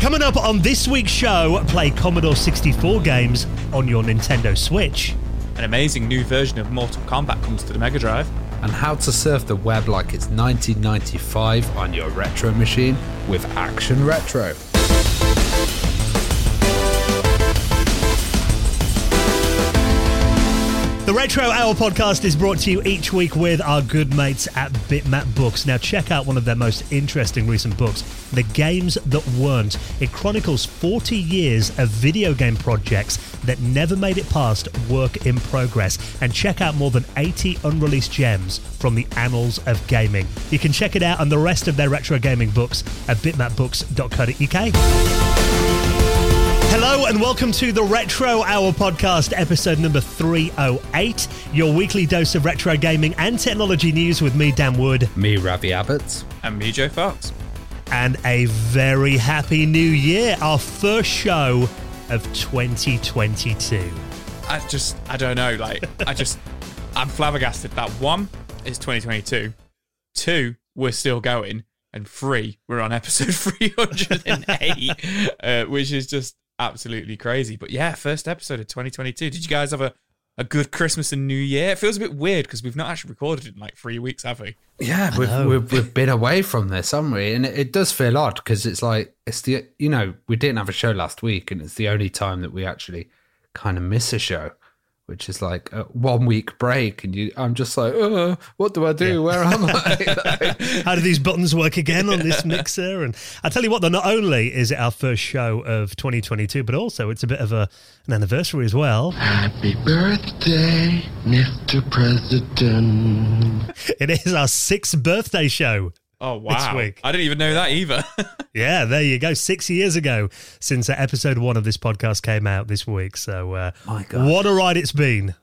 Coming up on this week's show, play Commodore 64 games on your Nintendo Switch. An amazing new version of Mortal Kombat comes to the Mega Drive. And how to surf the web like it's 1995 on your retro machine with Action Retro. The Retro Hour podcast is brought to you each week with our good mates at Bitmap Books. Now, check out one of their most interesting recent books, The Games That Weren't. It chronicles 40 years of video game projects that never made it past work in progress. And check out more than 80 unreleased gems from the annals of gaming. You can check it out and the rest of their retro gaming books at bitmapbooks.co.uk. Hello and welcome to the Retro Hour podcast, episode number 308. Your weekly dose of retro gaming and technology news with me, Dan Wood. Me, Ravi Abbott. And me, Joe Fox. And a very happy new year. Our first show of 2022. I just, I don't know. Like, I just, I'm flabbergasted that one is 2022, two, we're still going, and three, we're on episode 308, uh, which is just absolutely crazy. But yeah, first episode of 2022. Did you guys have a, a good Christmas and New Year? It feels a bit weird because we've not actually recorded in like three weeks, have we? Yeah, we've, we've, we've been away from this, haven't we? And it, it does feel odd because it's like it's the you know we didn't have a show last week, and it's the only time that we actually kind of miss a show which is like a one week break, and you, I'm just like, oh, what do I do? Yeah. Where am I? How do these buttons work again on this mixer? And I tell you what, though, not only is it our first show of 2022, but also it's a bit of a, an anniversary as well. Happy birthday, Mr. President! It is our sixth birthday show. Oh wow! week. I didn't even know that either. yeah, there you go. Six years ago since episode one of this podcast came out this week. So, uh, my God, what a ride it's been!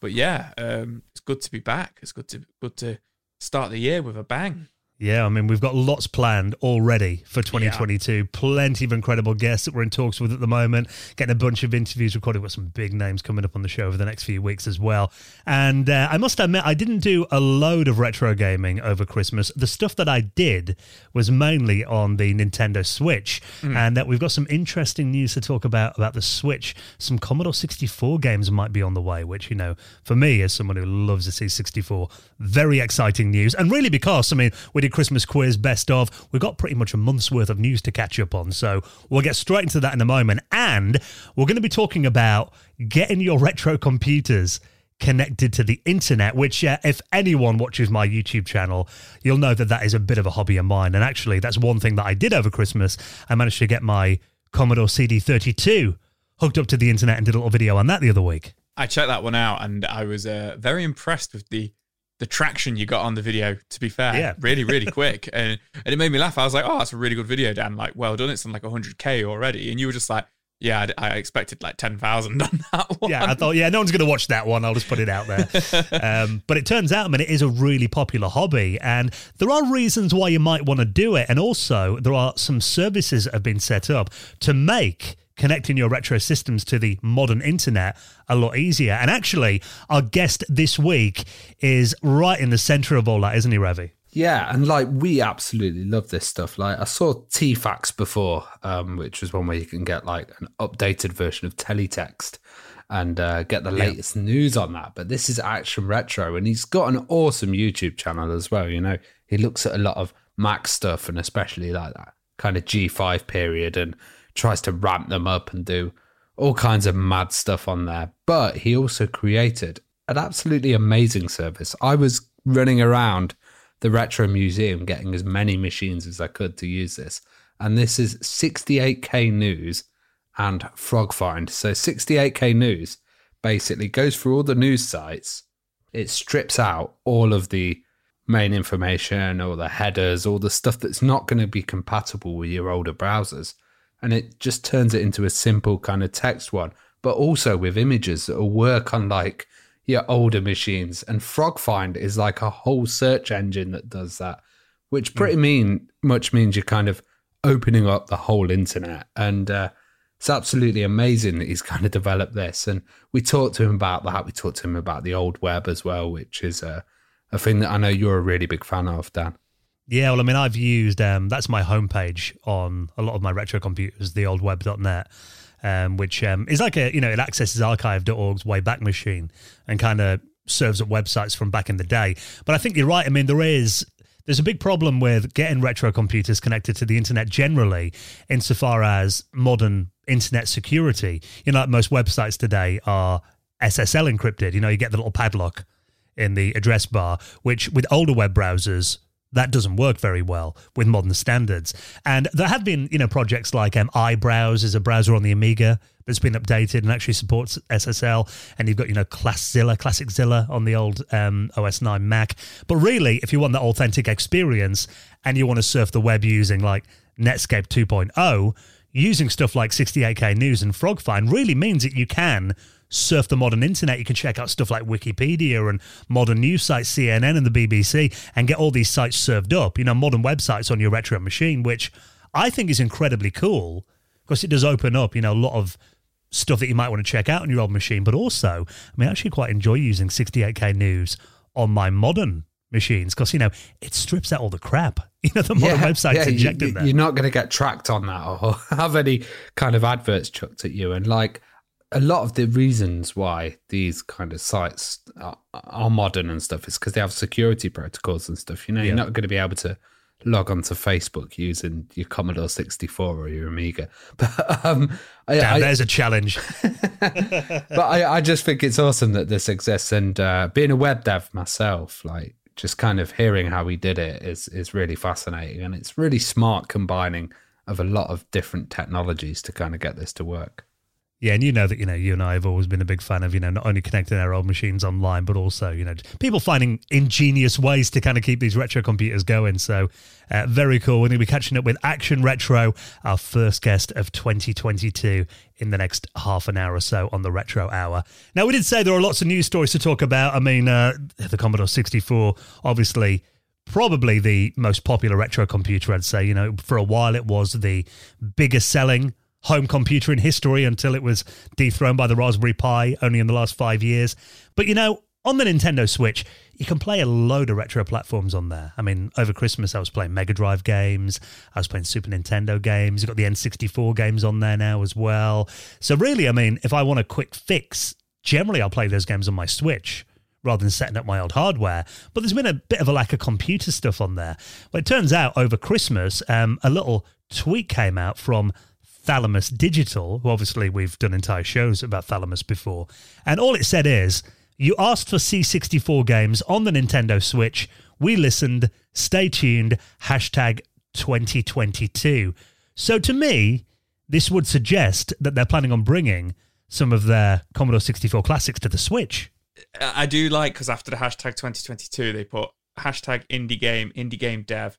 But yeah, um, it's good to be back. It's good to good to start the year with a bang. Yeah, I mean, we've got lots planned already for 2022. Yeah. Plenty of incredible guests that we're in talks with at the moment. Getting a bunch of interviews recorded with some big names coming up on the show over the next few weeks as well. And uh, I must admit, I didn't do a load of retro gaming over Christmas. The stuff that I did was mainly on the Nintendo Switch. Mm. And that uh, we've got some interesting news to talk about about the Switch. Some Commodore 64 games might be on the way, which, you know, for me, as someone who loves the C64, very exciting news. And really because, I mean, we Christmas quiz, best of. We've got pretty much a month's worth of news to catch up on. So we'll get straight into that in a moment. And we're going to be talking about getting your retro computers connected to the internet, which, uh, if anyone watches my YouTube channel, you'll know that that is a bit of a hobby of mine. And actually, that's one thing that I did over Christmas. I managed to get my Commodore CD32 hooked up to the internet and did a little video on that the other week. I checked that one out and I was uh, very impressed with the the traction you got on the video, to be fair. Yeah. Really, really quick. And and it made me laugh. I was like, oh, that's a really good video, Dan. Like, well done. It's on like 100K already. And you were just like, yeah, I, I expected like 10,000 on that one. Yeah, I thought, yeah, no one's going to watch that one. I'll just put it out there. um, but it turns out, I mean, it is a really popular hobby. And there are reasons why you might want to do it. And also, there are some services that have been set up to make connecting your retro systems to the modern internet a lot easier. And actually, our guest this week is right in the center of all that, isn't he, Ravi? Yeah, and like we absolutely love this stuff. Like I saw Teefax before, um, which was one where you can get like an updated version of teletext and uh, get the latest yeah. news on that. But this is Action Retro, and he's got an awesome YouTube channel as well. You know, he looks at a lot of Mac stuff and especially like that kind of G5 period and tries to ramp them up and do all kinds of mad stuff on there. But he also created an absolutely amazing service. I was running around the Retro Museum getting as many machines as I could to use this. And this is 68K News and FrogFind. So 68K News basically goes through all the news sites. It strips out all of the main information, all the headers, all the stuff that's not going to be compatible with your older browsers and it just turns it into a simple kind of text one, but also with images that will work on like your older machines. And FrogFind is like a whole search engine that does that, which pretty mean much means you're kind of opening up the whole internet. And uh, it's absolutely amazing that he's kind of developed this. And we talked to him about that. We talked to him about the old web as well, which is a, a thing that I know you're a really big fan of, Dan. Yeah, well, I mean, I've used um, that's my homepage on a lot of my retro computers, the old web.net, um, which um, is like a you know it accesses archive.org's Wayback Machine and kind of serves up websites from back in the day. But I think you're right. I mean, there is there's a big problem with getting retro computers connected to the internet generally, insofar as modern internet security. You know, like most websites today are SSL encrypted. You know, you get the little padlock in the address bar, which with older web browsers that doesn't work very well with modern standards. And there have been, you know, projects like um, iBrowse is a browser on the Amiga that's been updated and actually supports SSL. And you've got, you know, Classilla, ClassicZilla on the old um, OS 9 Mac. But really, if you want that authentic experience and you want to surf the web using like Netscape 2.0, using stuff like 68K News and FrogFind really means that you can surf the modern internet. You can check out stuff like Wikipedia and modern news sites, CNN and the BBC, and get all these sites served up, you know, modern websites on your retro machine, which I think is incredibly cool because it does open up, you know, a lot of stuff that you might want to check out on your old machine. But also, I mean, I actually quite enjoy using 68K News on my modern machines because, you know, it strips out all the crap. You know, the modern yeah, websites yeah, injected you, there. You're not going to get tracked on that or have any kind of adverts chucked at you. And like, a lot of the reasons why these kind of sites are, are modern and stuff is because they have security protocols and stuff. You know, yeah. you're not going to be able to log onto Facebook using your Commodore 64 or your Amiga. But um, Damn, I, there's a challenge. but I, I, just think it's awesome that this exists, and uh, being a web dev myself, like just kind of hearing how he did it is is really fascinating, and it's really smart combining of a lot of different technologies to kind of get this to work. Yeah, and you know that you know you and I have always been a big fan of you know not only connecting our old machines online, but also you know people finding ingenious ways to kind of keep these retro computers going. So uh, very cool. We're going to be catching up with Action Retro, our first guest of 2022, in the next half an hour or so on the Retro Hour. Now we did say there are lots of news stories to talk about. I mean, uh, the Commodore 64, obviously probably the most popular retro computer, I'd say. You know, for a while it was the biggest selling home computer in history until it was dethroned by the Raspberry Pi only in the last five years. But you know, on the Nintendo Switch, you can play a load of retro platforms on there. I mean, over Christmas, I was playing Mega Drive games, I was playing Super Nintendo games. You've got the N64 games on there now as well. So, really, I mean, if I want a quick fix, generally I'll play those games on my Switch rather than setting up my old hardware. But there's been a bit of a lack of computer stuff on there. But it turns out over Christmas, um, a little tweet came out from Thalamus Digital, who obviously we've done entire shows about Thalamus before. And all it said is, you asked for C64 games on the Nintendo Switch. We listened. Stay tuned. Hashtag 2022. So to me, this would suggest that they're planning on bringing some of their Commodore 64 classics to the Switch. I do like because after the hashtag 2022, they put hashtag indie game, indie game dev,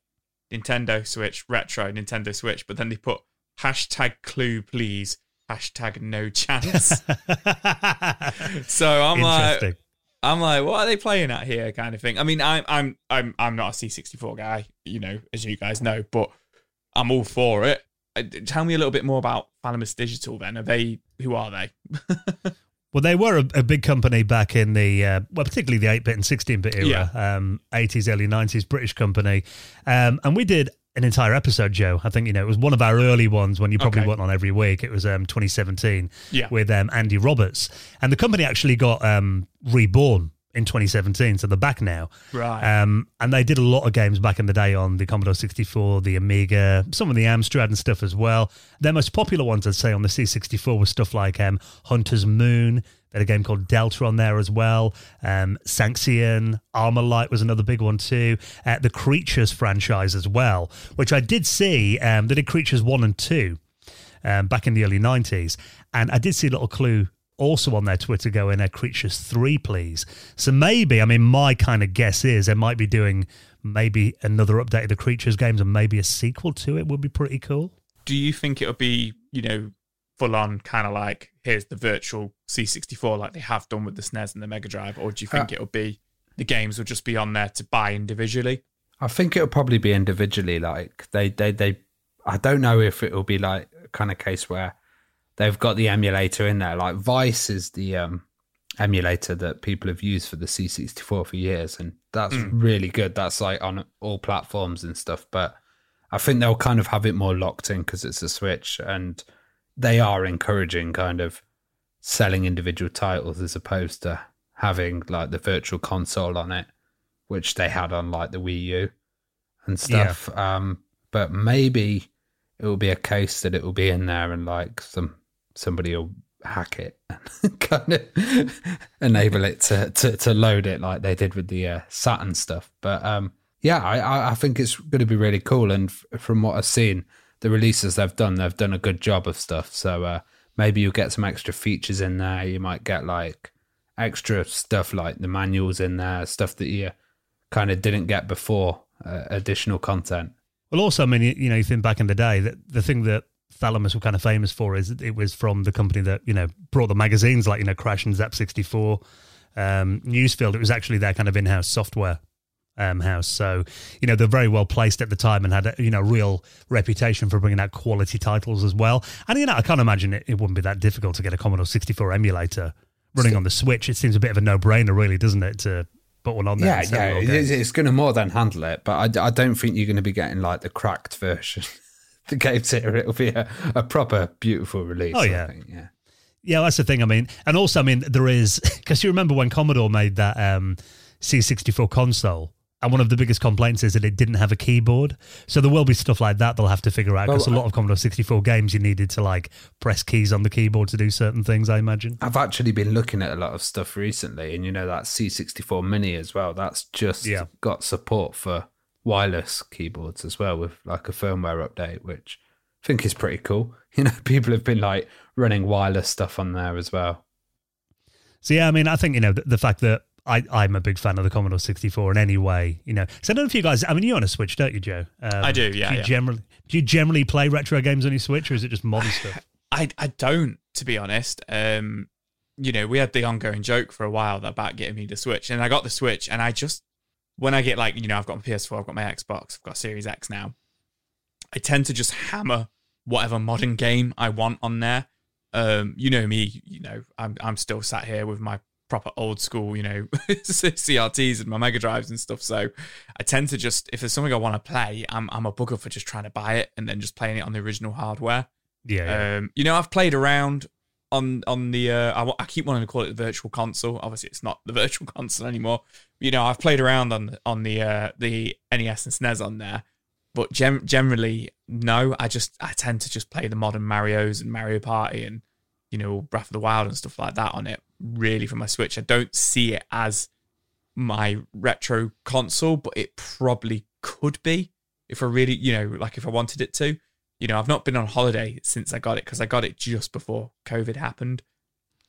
Nintendo Switch, retro, Nintendo Switch, but then they put hashtag clue please. Hashtag no chance. So i'm like i'm like what are they playing at here kind of thing? I mean i'm i'm i'm, I'm not a c64 guy you know as you guys know but i'm all for it. Uh, tell me a little bit more about Thalamus Digital then. Are they who are they? Well, they were a, a, big company back in the, uh, well, particularly the 8 bit and 16 bit era, yeah. um, 80s, early 90s, British company. Um, and we did an entire episode, Joe. I think you know it was one of our early ones when you probably okay. weren't on every week. It was um, 2017 yeah. with um, Andy Roberts, and the company actually got um, reborn in 2017, so they're back now. Right. Um, and they did a lot of games back in the day on the Commodore 64, the Amiga, some of the Amstrad and stuff as well. Their most popular ones, I'd say, on the C64 was stuff like um, Hunter's Moon, they had a game called Delta on there as well. Um, Sanxion, Light was another big one too. Uh, the Creatures franchise as well, which I did see. Um, they did Creatures 1 and 2 um, back in the early 90s. And I did see a little clue also on their Twitter going, uh, Creatures 3, please. So maybe, I mean, my kind of guess is they might be doing maybe another update of the Creatures games and maybe a sequel to it would be pretty cool. Do you think it would be you know, full on kind of like here's the virtual C64 like they have done with the SNES and the Mega Drive, or do you think Uh, it'll be the games will just be on there to buy individually? I think it'll probably be individually. Like they, they, they. I don't know if it'll be like kind of case where they've got the emulator in there. Like Vice is the um, emulator that people have used for the C64 for years, and that's really good. That's like on all platforms and stuff. But I think they'll kind of have it more locked in because it's a Switch, and they are encouraging kind of selling individual titles as opposed to having like the virtual console on it, which they had on like the Wii U and stuff. Um, but maybe it will be a case that it will be in there and like some somebody will hack it and kind of enable it to, to to load it like they did with the uh, Saturn stuff. But um, yeah, I- I I think it's going to be really cool. And f- from what I've seen, the releases they've done, they've done a good job of stuff. So uh, maybe you'll get some extra features in there. You might get like extra stuff like the manuals in there, stuff that you kind of didn't get before, uh, additional content. Well, also, I mean, you- know, you think back in the day that the thing that Thalamus were kind of famous for is it was from the company that you know brought the magazines like you know Crash and Zap sixty four, um, Newsfield. It was actually their kind of in house software um, house. So you know they're very well placed at the time and had a you know real reputation for bringing out quality titles as well. And you know I can't imagine it, it wouldn't be that difficult to get a Commodore sixty four emulator running on the Switch. It seems a bit of a no brainer, really, doesn't it? To put one on there. Yeah, yeah, little it games. is- it's going to more than handle it, but I, I don't think you're going to be getting like the cracked version. the game's here, it'll be a, a proper beautiful release. Oh, I yeah. think, yeah. Yeah, that's the thing. I mean, and also, I mean, there is because you remember when Commodore made that um, C64 console, and one of the biggest complaints is that it didn't have a keyboard. So there will be stuff like that they'll have to figure out because Well, a lot of Commodore 64 games you needed to like press keys on the keyboard to do certain things. I imagine. I've actually been looking at a lot of stuff recently, and you know that C64 Mini as well. That's just Yeah. got support for wireless keyboards as well, with like a firmware update, which I think is pretty cool. You know, people have been like running wireless stuff on there as well. So yeah, I mean, I think you know the, the fact that. I, I'm a big fan of the Commodore 64 in any way, you know. So I don't know if you guys. I mean, you're on a Switch, don't you, Joe? Um, I do, yeah, Do you yeah. generally do you generally play retro games on your Switch, or is it just modern stuff? I I don't, to be honest. Um, you know, we had the ongoing joke for a while about getting me the Switch, and I got the Switch, and I just when I get like, you know, I've got my PS4, I've got my Xbox, I've got Series X now. I tend to just hammer whatever modern game I want on there. Um, you know me, you know, I'm I'm still sat here with my proper old school, you know, CRTs and my Mega Drives and stuff. So I tend to just if there's something I want to play, I'm I'm a bugger for just trying to buy it and then just playing it on the original hardware. Yeah, yeah. Um, you know, I've played around on on the. Uh, I, I keep wanting to call it the virtual console. Obviously, it's not the virtual console anymore. You know, I've played around on the- on the uh, the NES and SNES on there, but gem- generally, no. I just I tend to just play the modern Mario's and Mario Party and you know Breath of the Wild and stuff like that on it. Really, for my Switch, I don't see it as my retro console, but it probably could be if I really, you know, like if I wanted it to. You know, I've not been on holiday since I got it because I got it just before COVID happened.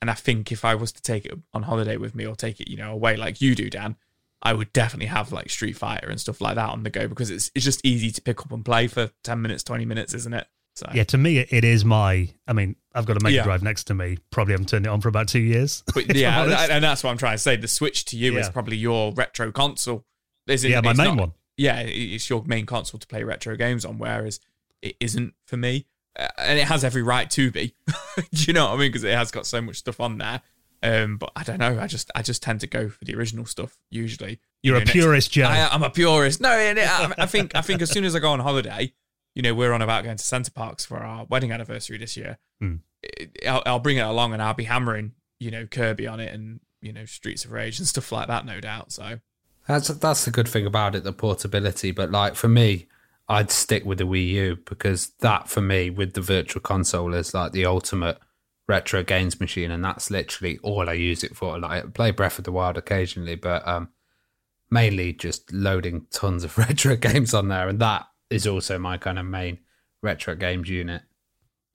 And I think if I was to take it on holiday with me or take it, you know, away like you do, Dan, I would definitely have like Street Fighter and stuff like that on the go because it's it's just easy to pick up and play for 10 minutes, 20 minutes, isn't it? So Yeah, to me, it it is my. I mean, I've got a Mega Yeah. Drive next to me. Probably haven't turned it on for about two years. But yeah, and, and that's what I'm trying to say. The Switch to you is probably your retro console. Isn't- yeah, my main not- one. yeah, it's your main console to play retro games on, whereas it isn't for me. Uh, and it has every right to be. Do you know what I mean? Because it has got so much stuff on there. Um, but I don't know. I just I just tend to go for the original stuff usually. You're You a know, next- purist, Joe. I, I'm a purist. No, I, I think I think as soon as I go on holiday, you know, we're on about going to Center Parcs for our wedding anniversary this year. It- I'll, I'll bring it along and I'll be hammering, you know, Kirby on it and you know Streets of Rage and stuff like that, no doubt. So That's that's the good thing about it, the portability. But like for me, I'd stick with the Wii U because that for me, with the Virtual Console, is like the ultimate retro games machine, and that's literally all I use it for. Like I play Breath of the Wild occasionally, but um, mainly just loading tons of retro games on there, and that is also my kind of main retro games unit.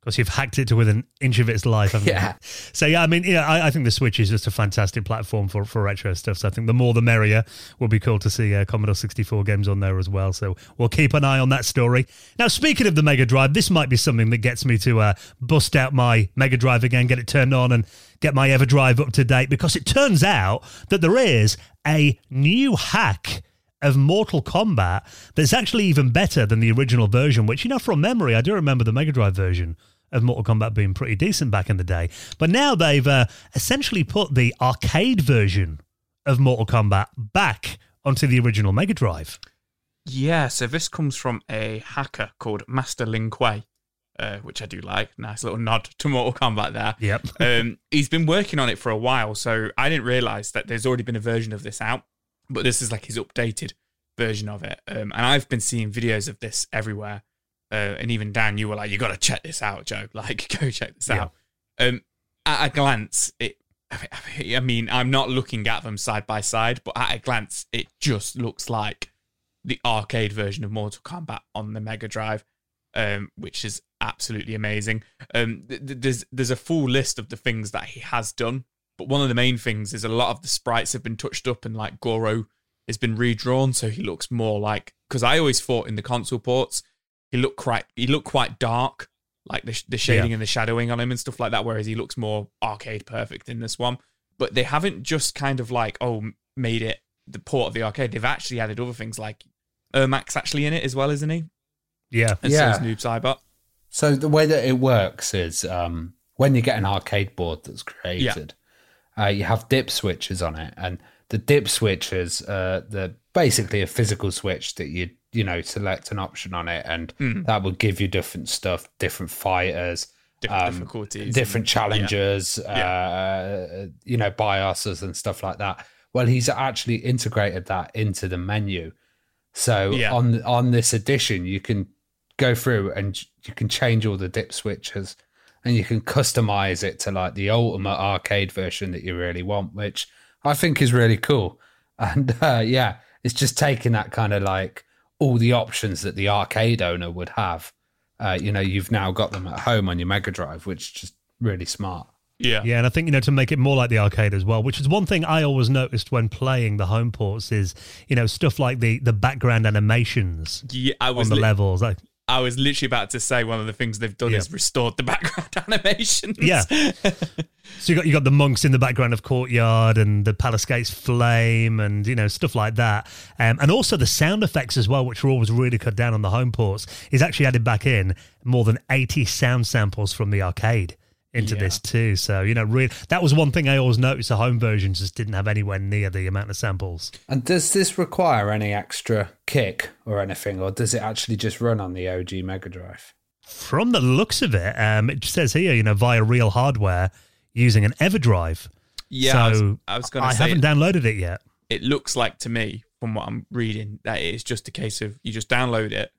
because you've hacked it to within an inch of its life. Haven't Yeah. You? So yeah, I mean, yeah, I, I think the Switch is just a fantastic platform for, for retro stuff. So I think the more the merrier. Will be cool to see uh, Commodore 64 games on there as well. So we'll keep an eye on that story. Now, speaking of the Mega Drive, this might be something that gets me to uh, bust out my Mega Drive again, get it turned on, and get my EverDrive up to date because it turns out that there is a new hack of Mortal Kombat that's actually even better than the original version, which, you know, from memory, I do remember the Mega Drive version of Mortal Kombat being pretty decent back in the day. But now they've uh, essentially put the arcade version of Mortal Kombat back onto the original Mega Drive. Yeah, so this comes from a hacker called Master Lin Kuei, uh, which I do like. Nice little nod to Mortal Kombat there. Yep. um, he's been working on it for a while, so I didn't realize that there's already been a version of this out, but this is like his updated version of it. Um, and I've been seeing videos of this everywhere. Uh, and even Dan, you were like, "You got to check this out, Joe. Like, go check this Yeah. out." Um, at a glance, it. I mean, I'm not looking at them side by side, but at a glance, it just looks like the arcade version of Mortal Kombat on the Mega Drive, um, which is absolutely amazing. Um, th- th- there's there's a full list of the things that he has done, but one of the main things is a lot of the sprites have been touched up and like Goro has been redrawn, so he looks more like. Because I always thought in the console ports he looked quite he looked quite dark, like the the shading and the shadowing on him and stuff like that. Whereas he looks more arcade perfect in this one. But they haven't just kind of like oh made it the port of the arcade. They've actually added other things like Ermac's actually in it as well, isn't he? Yeah. And Yeah. so is Noob Saibot. So the way that it works is um, when you get an arcade board that's created, uh, you have dip switches on it, and the dip switches, uh, the basically a physical switch that you you know select an option on it, and that will give you different stuff, different fighters, Different um, difficulties. different challenges, uh, you know, biases and stuff like that. Well, he's actually integrated that into the menu. So Yeah. on on this edition, you can go through and you can change all the dip switches, and you can customize it to like the ultimate arcade version that you really want, which I think is really cool. And uh, yeah, it's just taking that kind of like all the options that the arcade owner would have. Uh, you know, you've now got them at home on your Mega Drive, which is just really smart. yeah. Yeah, and I think you know to make it more like the arcade as well, which is one thing I always noticed when playing the home ports is you know stuff like the the background animations Yeah, I on was the li- levels. Like, I was literally about to say one of the things they've done Yeah. is restored the background animations. Yeah. So you got you got the monks in the background of courtyard and the palace gates flame and you know stuff like that, um, and also the sound effects as well, which were always really cut down on the home ports, is actually added back in more than eighty sound samples from the arcade into Yeah. this too. So you know, really, that was one thing I always noticed: the home versions just didn't have anywhere near the amount of samples. And does this require any extra kick or anything, or does it actually just run on the OG Mega Drive? From the looks of it, um, it says here, you know, via real hardware using an EverDrive. Yeah, I was- so I was gonna I say haven't it- downloaded it yet. it looks like to me, from what I'm reading, that it is just a case of you just download it.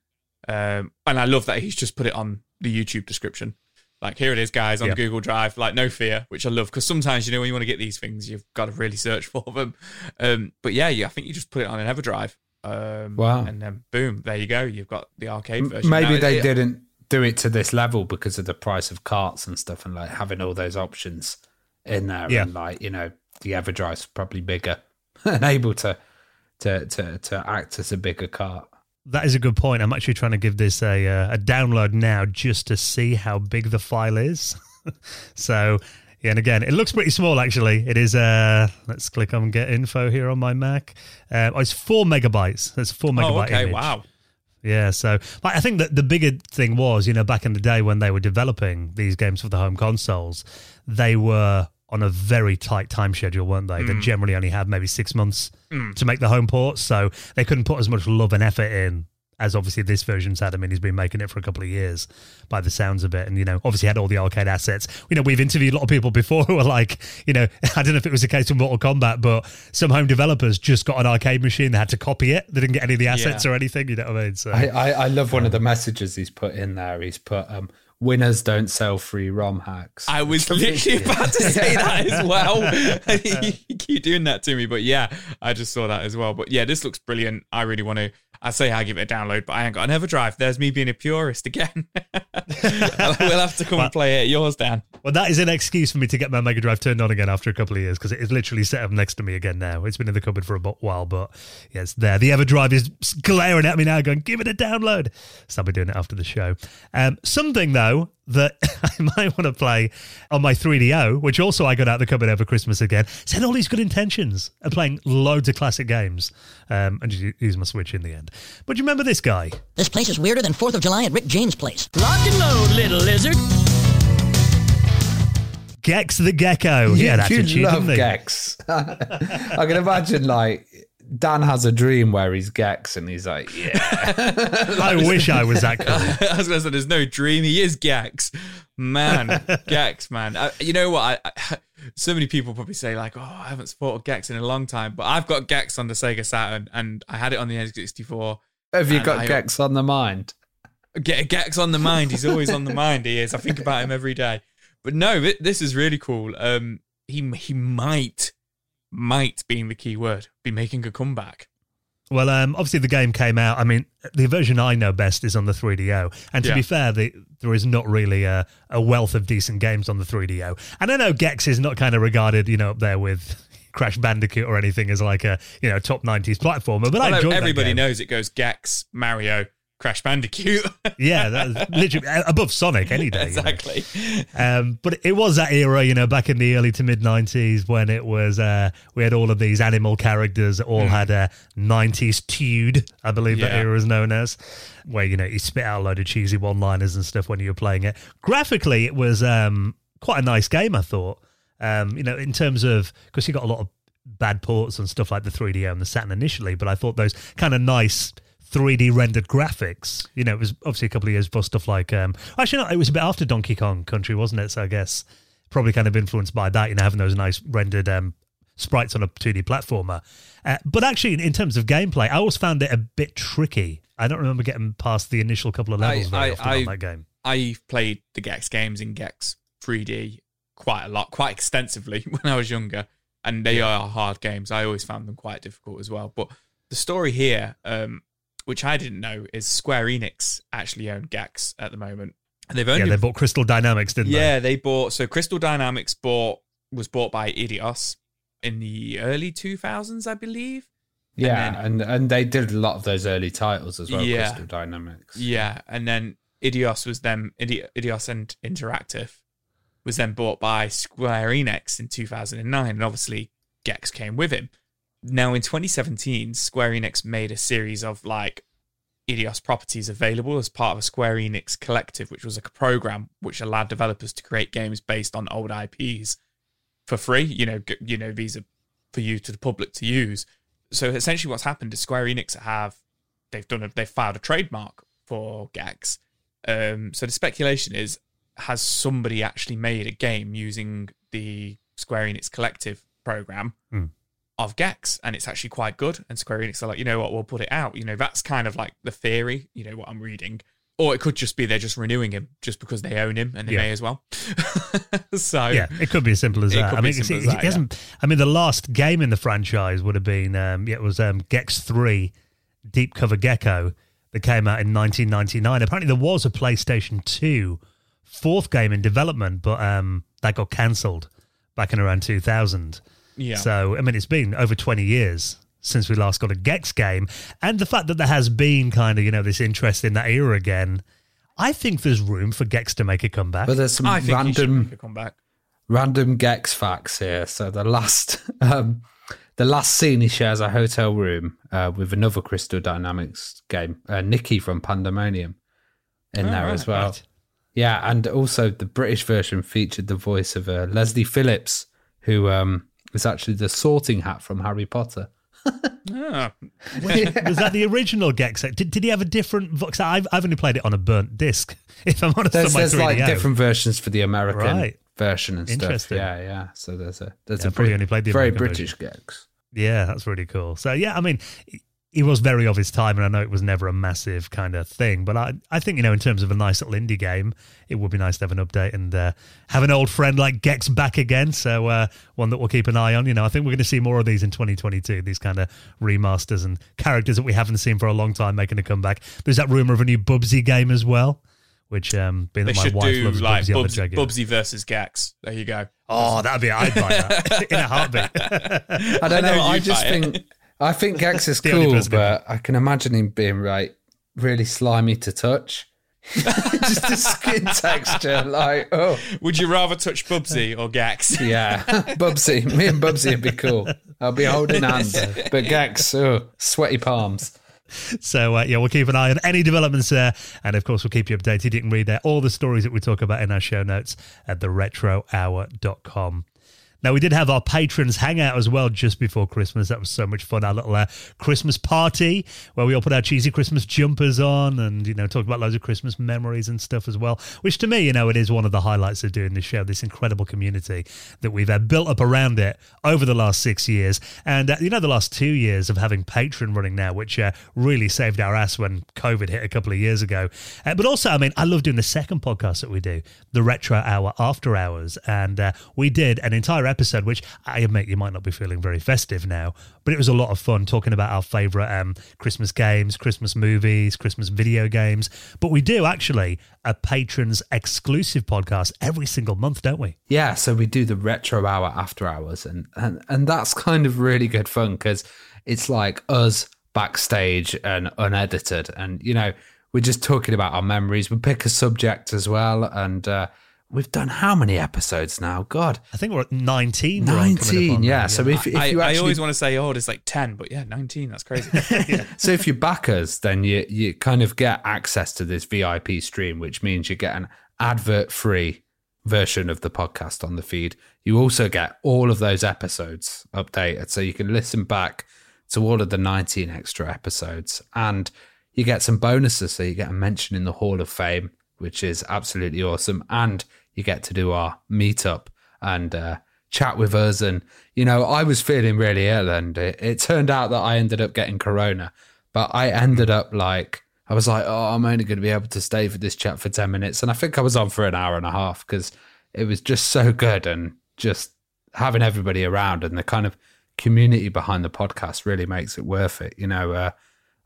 Um, and I love that he's just put it on the YouTube description. Like, here it is, guys, on Yeah. Google Drive. Like, no fear, which I love because sometimes, you know, when you want to get these things, you've got to really search for them. Um, but yeah, yeah, I think you just put it on an EverDrive. Um, Wow. And then boom, there you go. You've got the arcade version. Maybe Now, they it- didn't do it to this level because of the price of carts and stuff, and like having all those options in there, Yeah. and like you know, the EverDrive's probably bigger and able to to to to act as a bigger cart. That is a good point. I'm actually trying to give this a uh, a download now just to see how big the file is. so, yeah, and again, it looks pretty small actually. It is. Uh, let's click on get info here on my Mac. Uh, oh, it's four megabytes. That's four megabyte. Oh, okay. image. Wow. Yeah, so but I think that the bigger thing was, you know, back in the day when they were developing these games for the home consoles, they were on a very tight time schedule, weren't they? They generally only had maybe six months to make the home ports, so they couldn't put as much love and effort in as obviously this version's had. I mean, he's been making it for a couple of years by the sounds of it. And, you know, obviously had all the arcade assets. You know, we've interviewed a lot of people before who are like, you know, I don't know if it was the case with Mortal Kombat, but some home developers just got an arcade machine. They had to copy it. They didn't get any of the assets Yeah. or anything. You know what I mean? So, I, I I love one of the messages he's put in there. He's put um, winners don't sell free ROM hacks. I was literally about to say that as well. you keep doing that to me, but yeah, I just saw that as well. But yeah, this looks brilliant. I really want to. I say I give it a download, but I ain't got an EverDrive. There's me being a purist again. we'll have to come and play it at yours, Dan. Well, that is an excuse for me to get my Mega Drive turned on again after a couple of years because it is literally set up next to me again now. It's been in the cupboard for a while, but yeah, it's there. The EverDrive is glaring at me now, going, "Give it a download." So I'll be doing it after the show. Um, something though that I might want to play on my 3DO, which also I got out the cupboard over Christmas again. Said all these good intentions of playing loads of classic games um, and just use my Switch in the end. But do you remember this guy? This place is weirder than 4th of July at Rick James' place. Lock and load, little lizard. Gex the Gecko. You, yeah, that's you a tune, love? Gex. I can imagine like Dan has a dream where he's Gex and he's like, yeah. I wish I was that cool. I was going to say, there's no dream. He is Gex. Man, Gex, man. I, you know what? I, I, so many people probably say, like, oh, I haven't supported Gex in a long time, but I've got Gex on the Sega Saturn and I had it on the N64. Have you got I- Gex on the mind? Get Gex on the mind. He's always on the mind. He is. I think about him every day. But no, this is really cool. Um, he he might might being the key word be making a comeback. Well, um, obviously the game came out. I mean, the version I know best is on the 3DO, and to Yeah. be fair, the, there is not really a, a wealth of decent games on the 3DO. And I know Gex is not kind of regarded, you know, up there with Crash Bandicoot or anything as like a you know top 90s platformer, but I Well, enjoyed that everybody knows it goes Gex, Mario, Crash Bandicoot. Yeah, that's literally above Sonic any day. you know. exactly. Um, but it was that era, you know, back in the early to mid '90s when it was uh, we had all of these animal characters that all had a '90s tude, I believe that era is known as, where you know you spit out a load of cheesy one-liners and stuff when you were playing it. Graphically, it was um, quite a nice game, I thought. Um, you know, in terms of because you got a lot of bad ports and stuff like the 3DO and the Saturn initially, but I thought those kind of nice 3D rendered graphics. You know, it was obviously a couple of years before stuff like um actually no, it was a bit after Donkey Kong Country, wasn't it? So I guess probably kind of influenced by that, you know, having those nice rendered um sprites on a 2D platformer. Uh, but actually in terms of gameplay, I always found it a bit tricky. I don't remember getting past the initial couple of levels very I- often I- on that game. I've played the Gex games in Gex 3D quite a lot, quite extensively when I was younger, and they are hard games. I always found them quite difficult as well. But the story here, um, which I didn't know, is Square Enix actually own Gex at the moment. And they've Yeah, they bought Crystal Dynamics, didn't they? yeah, they bought so Crystal Dynamics bought was bought by Eidos in the early 2000s, I believe. Yeah, then- and, and they did a lot of those early titles as well, Yeah. Crystal Dynamics. Yeah, and then Eidos was then Eidos and Interactive was then bought by Square Enix in 2009, and obviously Gex came with him. Now in 2017, Square Enix made a series of like Eidos properties available as part of a Square Enix collective, which was a program which allowed developers to create games based on old IPs for free. You know, you know these are for you to the public to use. So essentially, what's happened is Square Enix have they've done a, they've filed a trademark for Gex. Um, so the speculation is has somebody actually made a game using the Square Enix collective program Hmm. Of Gex, and it's actually quite good. And Square Enix are like, you know what, we'll put it out. You know, that's kind of like the theory. You know what I'm reading. Or it could just be they're just renewing him just because they own him and they Yeah. may as well. so Yeah, it could be as simple as that. I mean, it, it that, hasn't. I mean, the last game in the franchise would have been um, yeah, it was um, Gex Three, Deep Cover Gecko, that came out in 1999. Apparently, there was a PlayStation Two fourth game in development, but um, that got cancelled back in around 2000. Yeah. So I mean, it's been over 20 years since we last got a Gex game, and the fact that there has been kind of you know this interest in that era again. I think there's room for Gex to make a comeback. But there's some I think random comeback. random Gex facts here. So the last um, the last scene he shares a hotel room uh, with another Crystal Dynamics game, uh, Nikki from Pandemonium, in Oh, there right, as well. right. Yeah, and also the British version featured the voice of uh, Leslie Phillips, who um, is actually the Sorting Hat from Harry Potter. Ah, was that the original Gex? Did, did he have a different voice? I've, I've only played it on a burnt disc, if I'm honest. There's, there's like different versions for the American Right. version and stuff. Yeah, yeah. So there's a there's Yeah, a I probably Brit- only played the very American British Gex. Yeah, that's really cool. So yeah, I mean, he was very of his time, and I know it was never a massive kind of thing. But I, I think you know, in terms of a nice little indie game, it would be nice to have an update and uh, have an old friend like Gex back again. So uh, one that we'll keep an eye on. You know, I think we're going to see more of these in 2022. These kind of remasters and characters that we haven't seen for a long time making a comeback. There's that rumor of a new Bubsy game as well. Which, um, being They that my should wife do loves like Bubsy, I'm a Bubs, drag it. Bubsy versus Gax. There you go. Oh, that'd be I'd buy that in a heartbeat. I don't I know know. I just buy it. think I think Gex is cool, but I can imagine him being like really slimy to touch. just the skin texture, like oh Would you rather touch Bubsy or Gax? yeah, Bubsy. Me and Bubsy would be cool. I'll be holding hands, but Gex, oh, sweaty palms. So uh, yeah, we'll keep an eye on any developments there, and of course we'll keep you updated. You can read there all the stories that we talk about in our show notes at theretrohour.com. Now we did have our patrons hangout as well just before Christmas. That was so much fun. Our little uh, Christmas party where we all put our cheesy Christmas jumpers on and you know talk about loads of Christmas memories and stuff as well. Which to me, you know, it is one of the highlights of doing this show. This incredible community that we've uh, built up around it over the last six years, and uh, you know the last two years of having Patreon running now, which uh, really saved our ass when COVID hit a couple of years ago. Uh, but also, I mean, I love doing the second podcast that we do, the Retro Hour After Hours, and uh, we did an entire episode, which I admit you might not be feeling very festive now, but it was a lot of fun talking about our favourite um, Christmas games, Christmas movies, Christmas video games. But we do actually a patrons exclusive podcast every single month, don't we? Yeah, so we do the retro hour after hours, and and and that's kind of really good fun because it's like us backstage and unedited, and you know we're just talking about our memories. We pick a subject as well, and uh, we've done how many episodes now? God, I think we're at 19. we're on coming up nineteen. on Yeah. now, So if, if I, you actually, I always want to say, oh, it's like 10, but yeah, 19. That's crazy. so if you back us, then you you kind of get access to this VIP stream, which means you get an advert free version of the podcast on the feed. You also get all of those episodes updated, so you can listen back to all of the 19 extra episodes, and you get some bonuses. So you get a mention in the Hall of Fame, which is absolutely awesome, and you get to do our meetup and. uh chat with us. And you know i was feeling really ill and it, it turned out that i ended up getting corona but i ended up like i was like oh i'm only going to be able to stay for this chat for 10 minutes. And i think i was on for an hour and a half because it was just so good and just having everybody around and the kind of community behind the podcast really makes it worth it you know uh,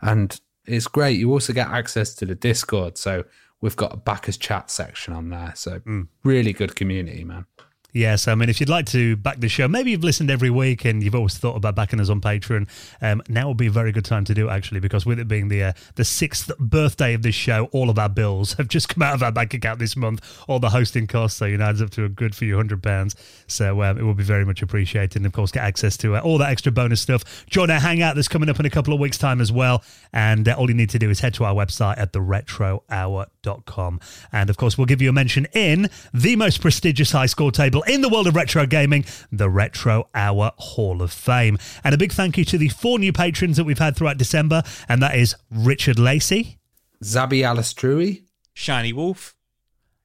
and it's great. You also get access to the discord. So we've got a backers chat section on there so mm. really good community man Yes, I mean, if you'd like to back the show, maybe you've listened every week and you've always thought about backing us on Patreon. Um, now would be a very good time to do it, actually, because with it being the uh, the sixth birthday of this show, all of our bills have just come out of our bank account this month. All the hosting costs, so you know, adds up to a good few hundred pounds. So um, it will be very much appreciated, and of course, get access to uh, all that extra bonus stuff. Join our hangout that's coming up in a couple of weeks' time as well. And uh, all you need to do is head to our website at theretrohour.com. And of course, we'll give you a mention in the most prestigious high score table in the world of retro gaming, the Retro Hour Hall of Fame. And a big thank you to the four new patrons that we've had throughout December, and that is Richard Lacey Txabi Alastruey Shiny Wolf.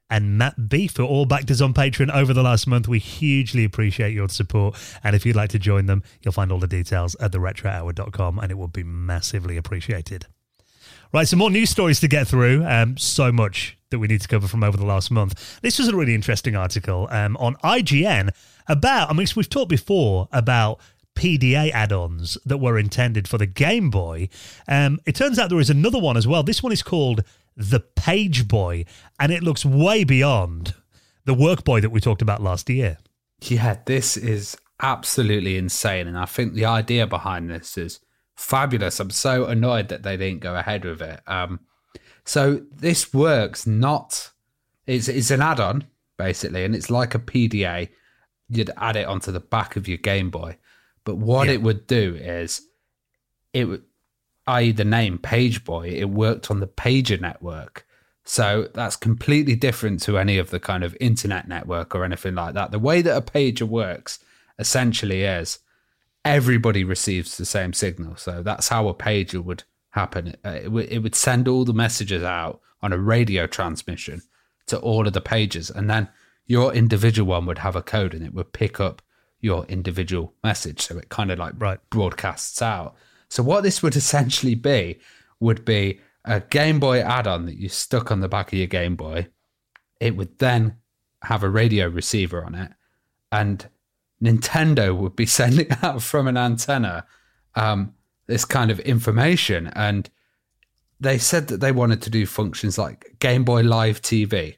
and Matt Beef, who all backed us on Patreon over the last month. We hugely appreciate your support. And if you'd like to join them, you'll find all the details at theretrohour.com, and it will be massively appreciated. Right, some more news stories to get through. Um, so much that we need to cover from over the last month. This was a really interesting article um, on IGN about, I mean, we've talked before about PDA add ons that were intended for the Game Boy. Um, it turns out there is another one as well. This one is called the Page Boy, and it looks way beyond the Work Boy that we talked about last year. Yeah, this is absolutely insane. And I think the idea behind this is fabulous. I'm so annoyed that they didn't go ahead with it. Um, so this works not, it's, it's an add on, basically, and it's like a PDA. You'd add it onto the back of your Game Boy. But what Yeah. it would do is, it would, i.e., the name Page Boy, it worked on the Pager network. So that's completely different to any of the kind of internet network or anything like that. The way that a pager works essentially is everybody receives the same signal. So that's how a pager would happen. Uh, It would, it would send all the messages out on a radio transmission to all of the pages, and then your individual one would have a code and it would pick up your individual message. So it kind of like Right. broadcasts out. So what this would essentially be would be a Game Boy add-on that you stuck on the back of your Game Boy. It would then have a radio receiver on it, and Nintendo would be sending out from an antenna um, this kind of information. And they said that they wanted to do functions like Game Boy Live TV.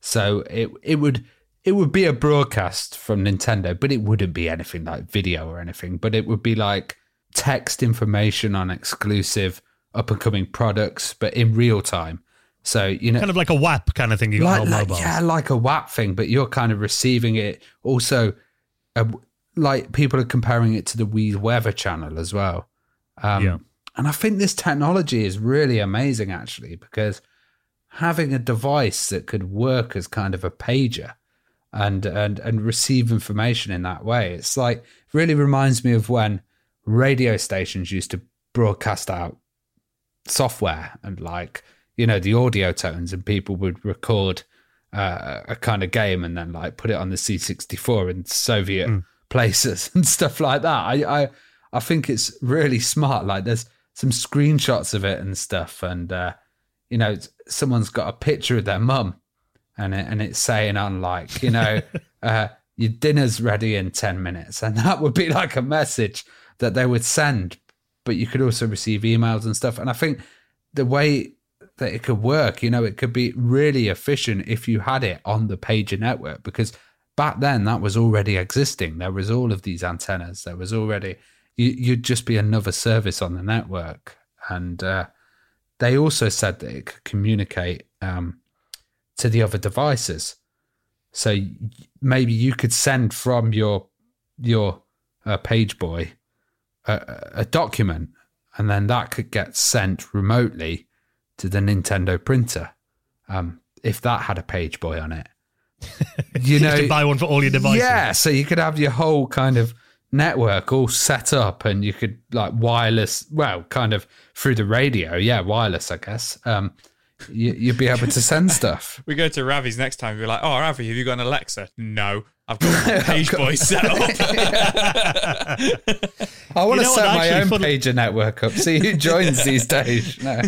So it it would it would be a broadcast from Nintendo, but it wouldn't be anything like video or anything. But it would be like text information on exclusive up and coming products, but in real time. So you know, kind of like a WAP kind of thing you got on like- mobile. yeah, like a WAP thing, but you're kind of receiving it. Also, uh, like people are comparing it to the Wii Weather channel as well. Um, Yeah. And I think this technology is really amazing, actually, because having a device that could work as kind of a pager and and and receive information in that way, it's like really reminds me of when radio stations used to broadcast out software and like you know the audio tones and people would record uh, a kind of game and then like put it on the C64 in Soviet places and stuff like that. I, I I think it's really smart. Like there's some screenshots of it and stuff, and uh, you know someone's got a picture of their mum, and it, and it's saying on like you know uh, your dinner's ready in ten minutes, and that would be like a message that they would send. But you could also receive emails and stuff, and I think the way that it could work, you know, it could be really efficient if you had it on the pager network because back then that was already existing. There was all of these antennas. There was already you, you'd just be another service on the network, and uh, they also said that it could communicate um, to the other devices. So maybe you could send from your your uh, PageBoy a, a document, and then that could get sent remotely to the Nintendo printer. Um, if that had a PageBoy on it, you You know, could buy one for all your devices. yeah, so you could have your whole kind of network all set up and you could like wireless, well, kind of through the radio. Yeah, wireless, I guess. Um, you, you'd be able to send stuff. We go to Ravi's next time. We're like, oh, Ravi, have you got an Alexa? No. I've got a PageBoy set up. I want You to know what, set my own fun- pager network up. See who joins these days. No.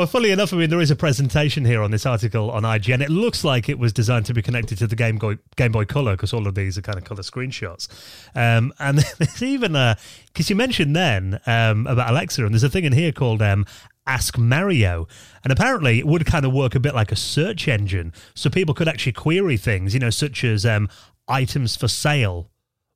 Well, funnily enough, I mean, there is a presentation here on this article on IGN. It looks like it was designed to be connected to the Game Boy, Game Boy Color because all of these are kind of color screenshots. Um, and there's even a, because you mentioned then um, about Alexa, and there's a thing in here called um, Ask Mario. And apparently it would kind of work a bit like a search engine. So people could actually query things, you know, such as um, items for sale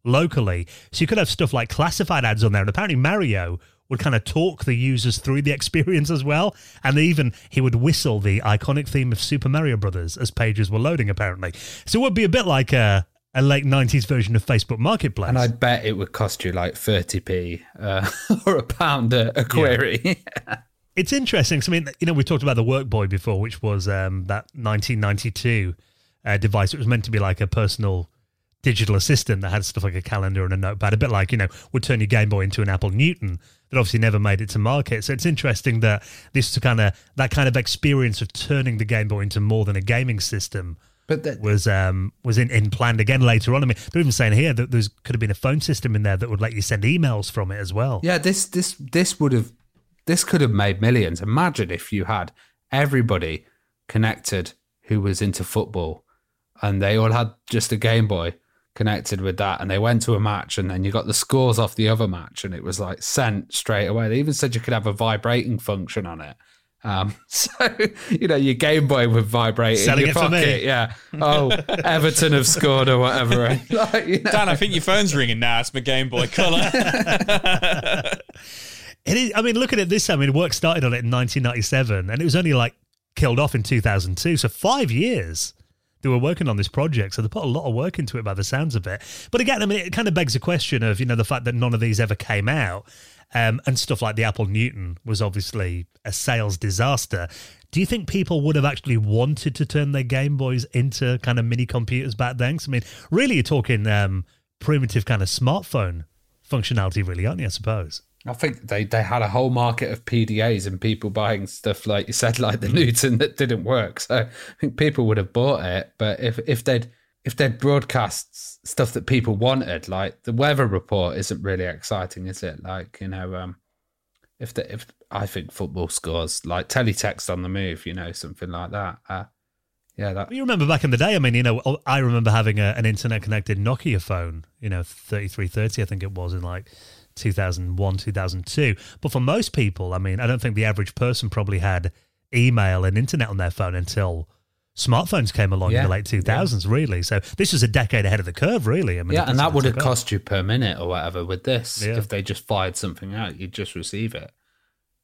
locally. So you could have stuff like classified ads on there. And apparently Mario would kind of talk the users through the experience as well. And even he would whistle the iconic theme of Super Mario Brothers as pages were loading, apparently. So it would be a bit like a, a late 90s version of Facebook Marketplace. And I bet it would cost you like 30p uh, or a pound a, a query. it's interesting. I mean, you know, we talked about the Work Boy before, which was um, that 1992 uh, device. It was meant to be like a personal digital assistant that had stuff like a calendar and a notepad, a bit like, you know, would turn your Game Boy into an Apple Newton that obviously never made it to market. So it's interesting that this kind of, that kind of experience of turning the Game Boy into more than a gaming system but that, was um was in, in planned again later on. I mean, they're even saying here that there's could have been a phone system in there that would let you send emails from it as well. Yeah, this this this would have this could have made millions. Imagine if you had everybody connected who was into football and they all had just a Game Boy connected with that and they went to a match and then you got the scores off the other match and it was like sent straight away. They even said you could have a vibrating function on it. Um, so you know your Game Boy would vibrate Selling in it your for me. pocket. Yeah. Oh, Everton have scored or whatever. like, you know. Dan, I think your phone's ringing now. It's my Game Boy Color. It is. I mean, look at it this time. I mean, work started on it in 1997, and it was only like killed off in 2002. So five years they were working on this project. So they put a lot of work into it by the sounds of it. But again, I mean, it kind of begs the question of you know the fact that none of these ever came out, um, and stuff like the Apple Newton was obviously a sales disaster. Do you think people would have actually wanted to turn their Game Boys into kind of mini computers back then? I mean, really, you're talking um, primitive kind of smartphone functionality, really, aren't you? I suppose. I think they, they had a whole market of PDAs and people buying stuff like you said, like the Newton that didn't work. So I think people would have bought it. But if if they'd if they'd broadcast stuff that people wanted, like the weather report isn't really exciting, is it? Like, you know, um if the if I think football scores like teletext on the move, you know, something like that. Uh, yeah, that You remember back in the day? I mean, you know, I remember having a, an internet connected Nokia phone, you know, 3330, I think it was in like 2001, 2002. But for most people, I mean, I don't think the average person probably had email and internet on their phone until smartphones came along in the late 2000s, really. So this was a decade ahead of the curve, really. I mean, yeah, and that would have cost you per minute or whatever. With this, Yeah. if they just fired something out, you'd just receive it,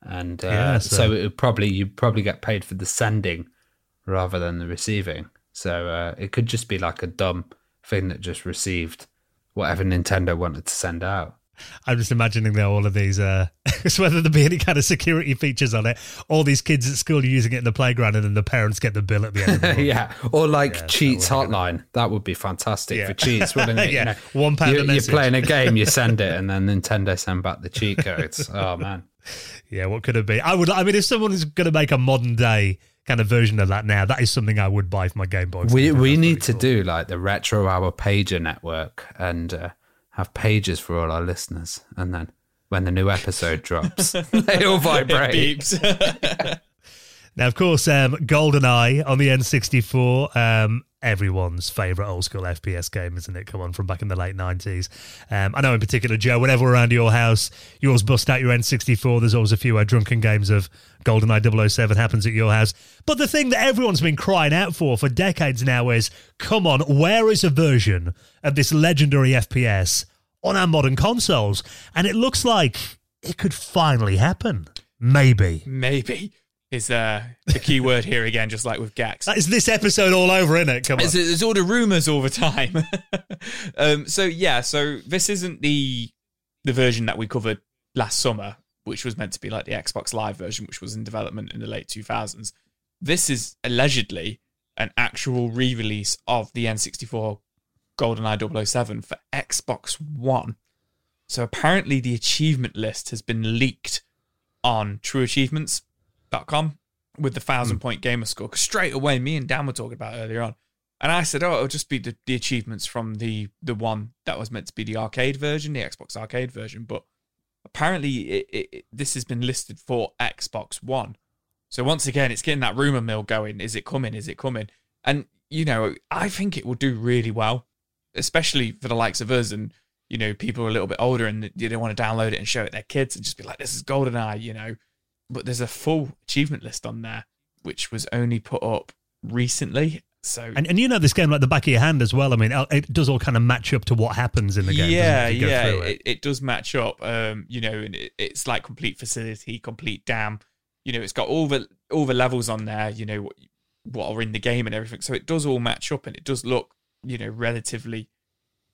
and uh, Yeah, so, so- it would probably you'd probably get paid for the sending rather than the receiving. So uh, it could just be like a dumb thing that just received whatever Nintendo wanted to send out. I'm just imagining there all of these, uh, it's whether there be any kind of security features on it. All these kids at school are using it in the playground, and then the parents get the bill at the end. Of the yeah, or like Yeah, cheats that be hotline. That would be fantastic Yeah. for cheats, wouldn't it? Yeah, You know, one pound a You're, you're playing a game, you send it, and then Nintendo send back the cheat codes. oh man, Yeah, what could it be? I would. I mean, if someone is going to make a modern day kind of version of that now, that is something I would buy for my Game Boy. we we need pretty to do like the retro hour pager network and uh, have pages for all our listeners, and then when the new episode drops, they all vibrate. Beeps. Now, of course, um, GoldenEye on the N64, um, everyone's favourite old school FPS game, isn't it? Come on, from back in the late 90s. Um, I know in particular, Joe, whenever we're around your house, you always bust out your N64. There's always a few uh, drunken games of GoldenEye 007 happens at your house. But the thing that everyone's been crying out for for decades now is come on, where is a version of this legendary FPS on our modern consoles? And it looks like it could finally happen. Maybe. Maybe is uh, the key word here again, just like with Gex. That is this episode all over, isn't it? Come on. There's, there's all the rumors all the time. um, so yeah, so this isn't the the version that we covered last summer, which was meant to be like the Xbox Live version, which was in development in the late 2000s. This is allegedly an actual re-release of the N64 GoldenEye 007 for Xbox One. So apparently the achievement list has been leaked on trueachievements.com with the thousand hmm. point gamer score. 'Cause straight away, me and Dan were talking about earlier on. And I said, oh, it'll just be the, the achievements from the the one that was meant to be the arcade version, the Xbox arcade version. But apparently, it, it, it- this has been listed for Xbox One. So once again, it's getting that rumor mill going. Is it coming? Is it coming? And you know, I think it will do really well, especially for the likes of us and you know people are a little bit older and they don't want to download it and show it their kids and just be like, "This is golden eye you know. But there's a full achievement list on there, which was only put up recently. So And, and you know this game like the back of your hand as well. I mean, it it does all kind of match up to what happens in the game. doesn't it, yeah, if you go yeah, it. It, does match up. Um, you know, and it, it's like complete facility, complete dam. You know, it's got all the all the levels on there. You know what what are in the game and everything. So it does all match up, and it does look, you know, relatively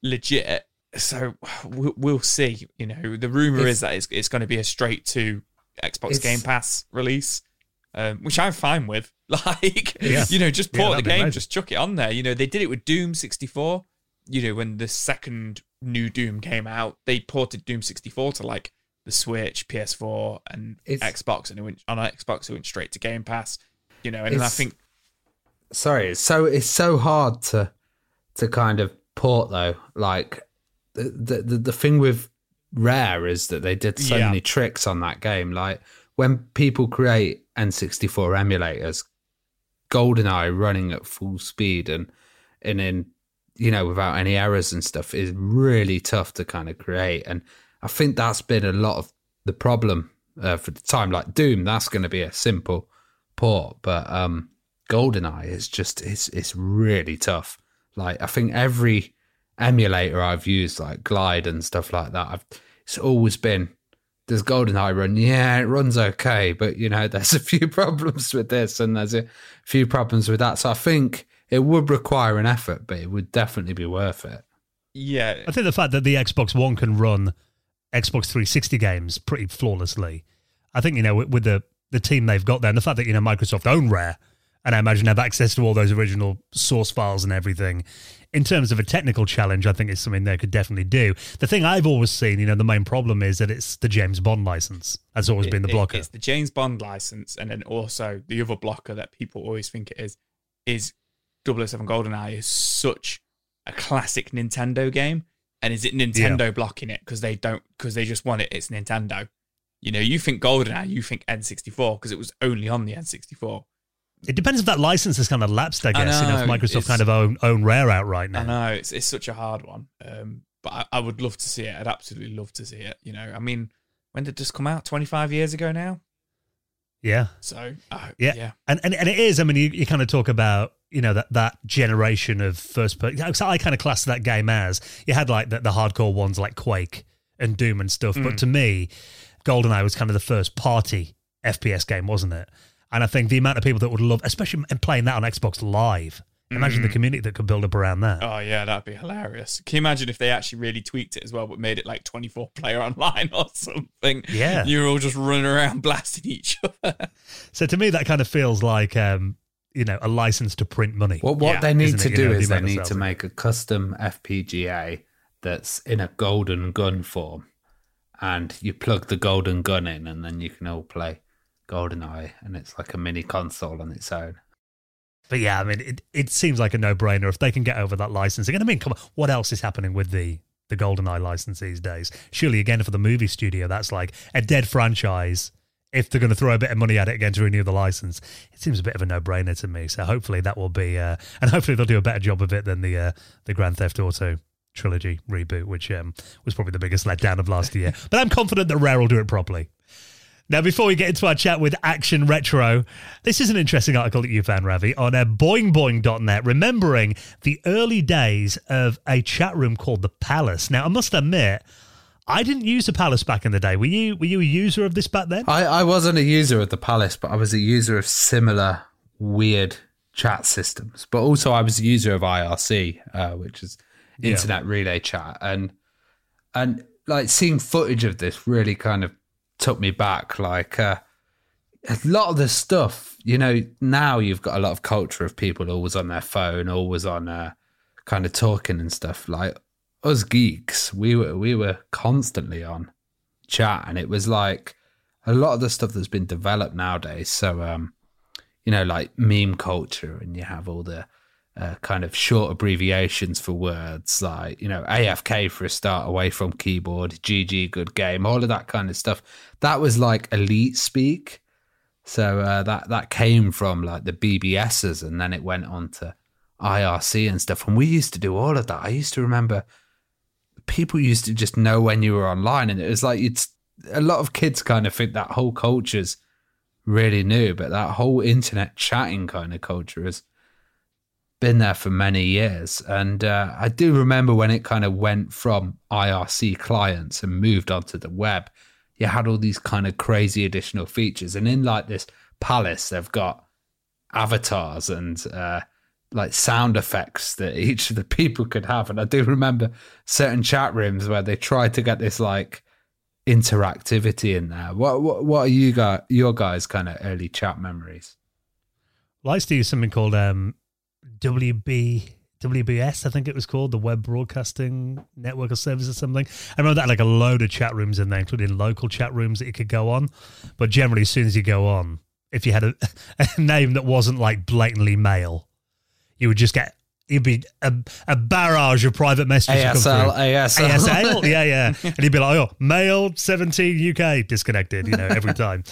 legit. So we'll, we'll see. You know, the rumor It's- is that it's it's going to be a straight to Xbox Game Pass release. Um, which I'm fine with. Like, Yeah. you know, just port that'd the game, amazing. just chuck it on there. You know, they did it with Doom 64 you know, when the second new Doom came out, they ported Doom 64 to like the Switch, PS4, and It's- Xbox, and it went on Xbox, it went straight to Game Pass. You know, and I think sorry it's so it's so hard to to kind of port though like the the the, thing with rare is that they did so Yeah. many tricks on that game. Like when people create n64 emulators goldeneye running at full speed and and in you know without any errors and stuff is really tough to kind of create. And i think that's been a lot of the problem uh, for the time. Like doom that's going to be a simple port but um goldeneye is just it's it's really tough like i think every emulator i've used like glide and stuff like that i've it's always been does goldeneye run? Yeah it runs okay but you know there's a few problems with this and there's a few problems with that. So i think it would require an effort but it would definitely be worth it. Yeah, I think the fact that the Xbox One can run Xbox 360 games pretty flawlessly. I think you know with, with the the team they've got there, and the fact that you know Microsoft own Rare, and I imagine have access to all those original source files and everything. In terms of a technical challenge, I think it's something they could definitely do. The thing I've always seen, you know, the main problem is that it's the James Bond license. That's always been the it- blocker. it's the James Bond license, and then also the other blocker that people always think it is is 007 GoldenEye is such a classic Nintendo game, and is it Nintendo blocking it because they don't because they just want it? It's Nintendo. You know, you think GoldenEye, you think N64 because it was only on the N64. It depends if that license has kind of lapsed, I I guess. you know, if Microsoft kind of own own Rare outright now. I know it's it's such a hard one, um, but I, I would love to see it. I'd absolutely love to see it. You know, I mean, when did this come out? Twenty five years ago now. Yeah. So uh, Yeah. yeah, And, and and it is. I mean, you, you kind of talk about you know that that generation of first person. So I kind of class that game as you had like the, the hardcore ones like Quake and Doom and stuff. Mm. But to me, GoldenEye was kind of the first party FPS game, wasn't it? And I think the amount of people that would love, especially playing that on Xbox Live. Imagine the community that could build up around that. Mm. Oh yeah, that'd be hilarious. Can you imagine if they actually really tweaked it as well, but made it like twenty four player online or something? Yeah. you're all just running around blasting each other. So to me, that kind of feels like um, you know a license to print money. What what Yeah. they need to it, you do know, is they need to make a custom FPGA that's in a golden gun form, and you plug the golden gun in, and then you can all play GoldenEye, and it's like a mini console on its own. But yeah, I mean, it, it seems like a no brainer if they can get over that licensing. And I mean, come on, what else is happening with the the GoldenEye license these days? Surely, again, for the movie studio, that's like a dead franchise. If they're going to throw a bit of money at it again to renew the license, it seems a bit of a no brainer to me. So hopefully that will be, uh, and hopefully they'll do a better job of it than the uh, the Grand Theft Auto trilogy reboot, which um, was probably the biggest letdown of last year. But I'm confident that Rare will do it properly. Now, before we get into our chat with Action Retro, this is an interesting article that you found, Ravi, on uh, boingboing.net, remembering the early days of a chat room called The Palace. Now, I must admit, I didn't use The Palace back in the day. Were you Were you a user of this back then? I, I wasn't a user of the Palace, but I was a user of similar weird chat systems. But also, I was a user of IRC, uh, which is Yeah. Internet Relay Chat, and and like seeing footage of this really kind of took me back. Like uh, a lot of the stuff, you know, now you've got a lot of culture of people always on their phone, always on uh, kind of talking and stuff. Like us geeks, we were we were constantly on chat, and it was like a lot of the stuff that's been developed nowadays. So, um, you know, like meme culture, and you have all the uh, kind of short abbreviations for words, like you know, AFK for a start, away from keyboard, GG, good game, all of that kind of stuff. That was like elite speak. So uh, that that came from like the BBSs, and then it went on to IRC and stuff. And we used to do all of that. I used to remember people used to just know when you were online, and it was like it's a lot of kids kind of think that whole culture's really new, but that whole internet chatting kind of culture has been there for many years. And uh, I do remember when it kind of went from IRC clients and moved onto the web, you had all these kind of crazy additional features. And in like this palace, they've got avatars and uh, like sound effects that each of the people could have. And I do remember certain chat rooms where they tried to get this like interactivity in there. What what, what are you guys your guys kind of early chat memories? Well, I used to use something called um, WB. WBS, I think it was called, the Web Broadcasting Network or Service or something. I remember that like a load of chat rooms in there, including local chat rooms that you could go on. But generally, as soon as you go on, if you had a, a name that wasn't like blatantly male, you would just get you'd be a, a barrage of private messages. ASL. ASL. ASL, yeah, yeah. And he'd be like, "Oh, male seventeen, UK, disconnected." You know, every time.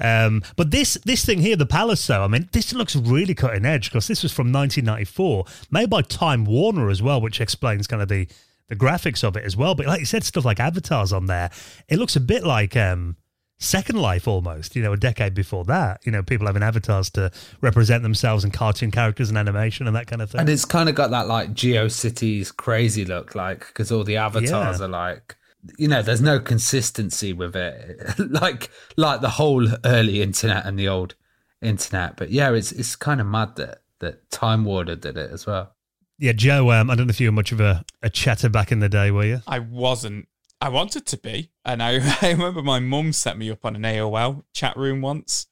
Um, but this this thing here, the Palace, though, I mean, this looks really cutting edge because this was from 1994, made by Time Warner as well, which explains kind of the the graphics of it as well. But like you said, stuff like avatars on there, it looks a bit like um, Second Life almost. You know, a decade before that. You know, people having avatars to represent themselves and cartoon characters and animation and that kind of thing. And it's kind of got that like GeoCities crazy look, like because all the avatars Yeah. are like, you know, there's no consistency with it, like like the whole early internet and the old internet. But yeah, it's it's kind of mad that that Time Warner did it as well. yeah, Joe. Um, I don't know if you were much of a, a chatter back in the day, were you? I wasn't. I wanted to be, and I, I remember my mum set me up on an AOL chat room once,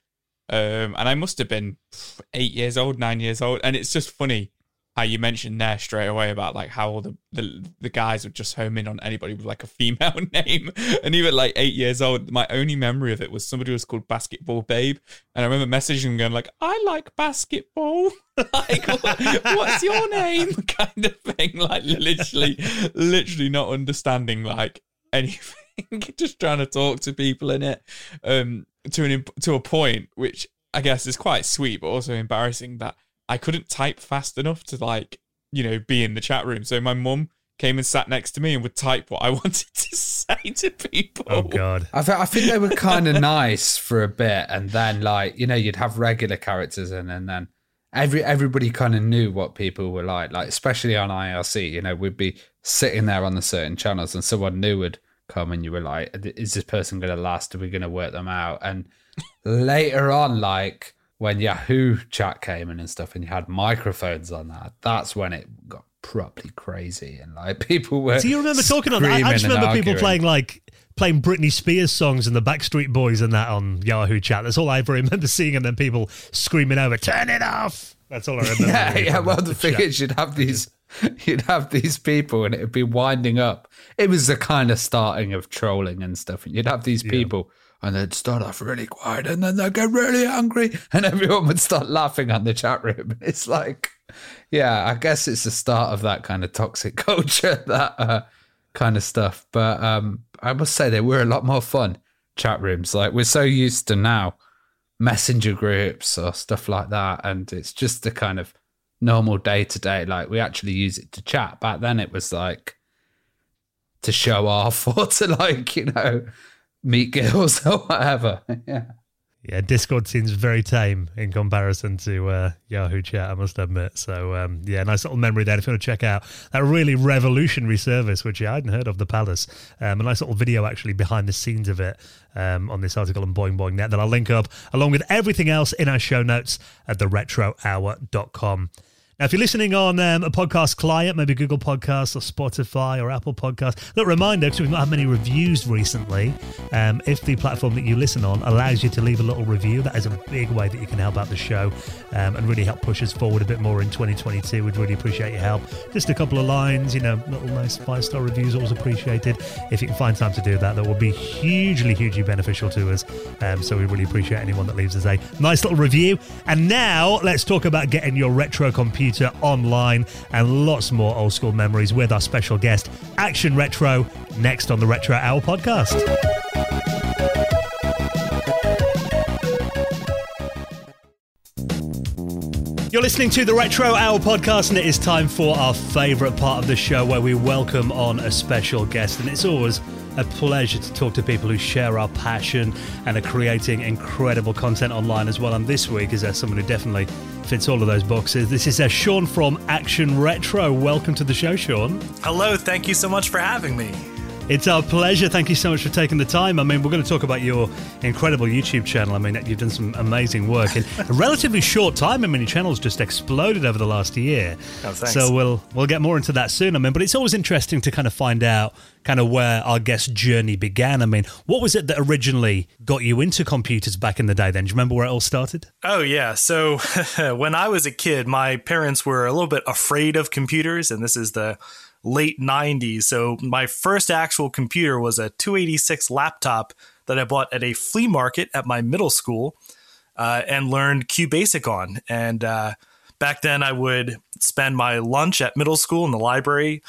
um, and I must have been eight years old, nine years old, and it's just funny how you mentioned there straight away about like how all the, the the guys would just home in on anybody with like a female name, and even like eight years old, my only memory of it was somebody was called Basketball Babe, and I remember messaging him going like, "I like basketball." like, what's your name? kind of thing. Like, literally, literally not understanding like anything. just trying to talk to people in it um, to an imp- to a point which I guess is quite sweet, but also embarrassing that I couldn't type fast enough to like you know be in the chat room. So my mum came and sat next to me and would type what I wanted to say to people. Oh God! I, th- I think they were kind of nice for a bit, and then like you know you'd have regular characters in, and then every everybody kind of knew what people were like. Like especially on IRC, you know, we'd be sitting there on the certain channels, and someone new would come, and you were like, "Is this person going to last? Are we going to work them out?" And later on, like when Yahoo chat came in and stuff, and you had microphones on that, that's when it got properly crazy, and like people were. Do you remember talking on that? I just remember people playing like playing Britney Spears songs and the Backstreet Boys and that on Yahoo chat. That's all I ever remember seeing, and then people screaming over, "Turn it off!" That's all I remember. yeah, yeah. Well, the, the thing chat. is, you'd have these, you'd have these people, and it'd be winding up. It was the kind of starting of trolling and stuff, and you'd have these people. Yeah. And they'd start off really quiet, and then they'd get really angry, and everyone would start laughing on the chat room. It's like, yeah, I guess it's the start of that kind of toxic culture, that uh, kind of stuff. But um, I must say they were a lot more fun chat rooms. Like we're so used to now messenger groups or stuff like that, and it's just the kind of normal day to day. Like we actually use it to chat. Back then, it was like to show off or to like you know meet girls or whatever. yeah. Yeah, Discord seems very tame in comparison to uh, Yahoo Chat, I must admit. So, um, yeah, nice little memory there if you want to check out that really revolutionary service, which I hadn't heard of, the Palace. Um, a nice little video actually behind the scenes of it um, on this article on Boing Boing Net that I'll link up along with everything else in our show notes at theretrohour.com. Now, if you're listening on um, a podcast client, maybe Google Podcasts or Spotify or Apple Podcasts, look, reminder, because we've not had many reviews recently, um, if the platform that you listen on allows you to leave a little review, that is a big way that you can help out the show um, and really help push us forward a bit more in 2022. We'd really appreciate your help. Just a couple of lines, you know, little nice five star reviews, always appreciated. If you can find time to do that, that will be hugely, hugely beneficial to us. Um, so we really appreciate anyone that leaves us a nice little review. And now let's talk about getting your retro computer computer online, and lots more old school memories with our special guest, Action Retro, next on the Retro Hour podcast. You're listening to the Retro Hour podcast, and it is time for our favourite part of the show where we welcome on a special guest. And it's always a pleasure to talk to people who share our passion and are creating incredible content online as well. And this week is there someone who definitely fits all of those boxes. This is uh, Sean from Action Retro. Welcome to the show, Sean. Hello, thank you so much for having me. It's our pleasure. Thank you so much for taking the time. I mean, we're going to talk about your incredible YouTube channel. I mean, you've done some amazing work in a relatively short time. I mean, your channel's just exploded over the last year. Oh, so we'll we'll get more into that soon. I mean, but it's always interesting to kind of find out kind of where our guest journey began. I mean, what was it that originally got you into computers back in the day? Then, do you remember where it all started? Oh yeah. So when I was a kid, my parents were a little bit afraid of computers, and this is the late 90s. So my first actual computer was a 286 laptop that I bought at a flea market at my middle school uh, and learned QBasic on. And uh, back then, I would spend my lunch at middle school in the library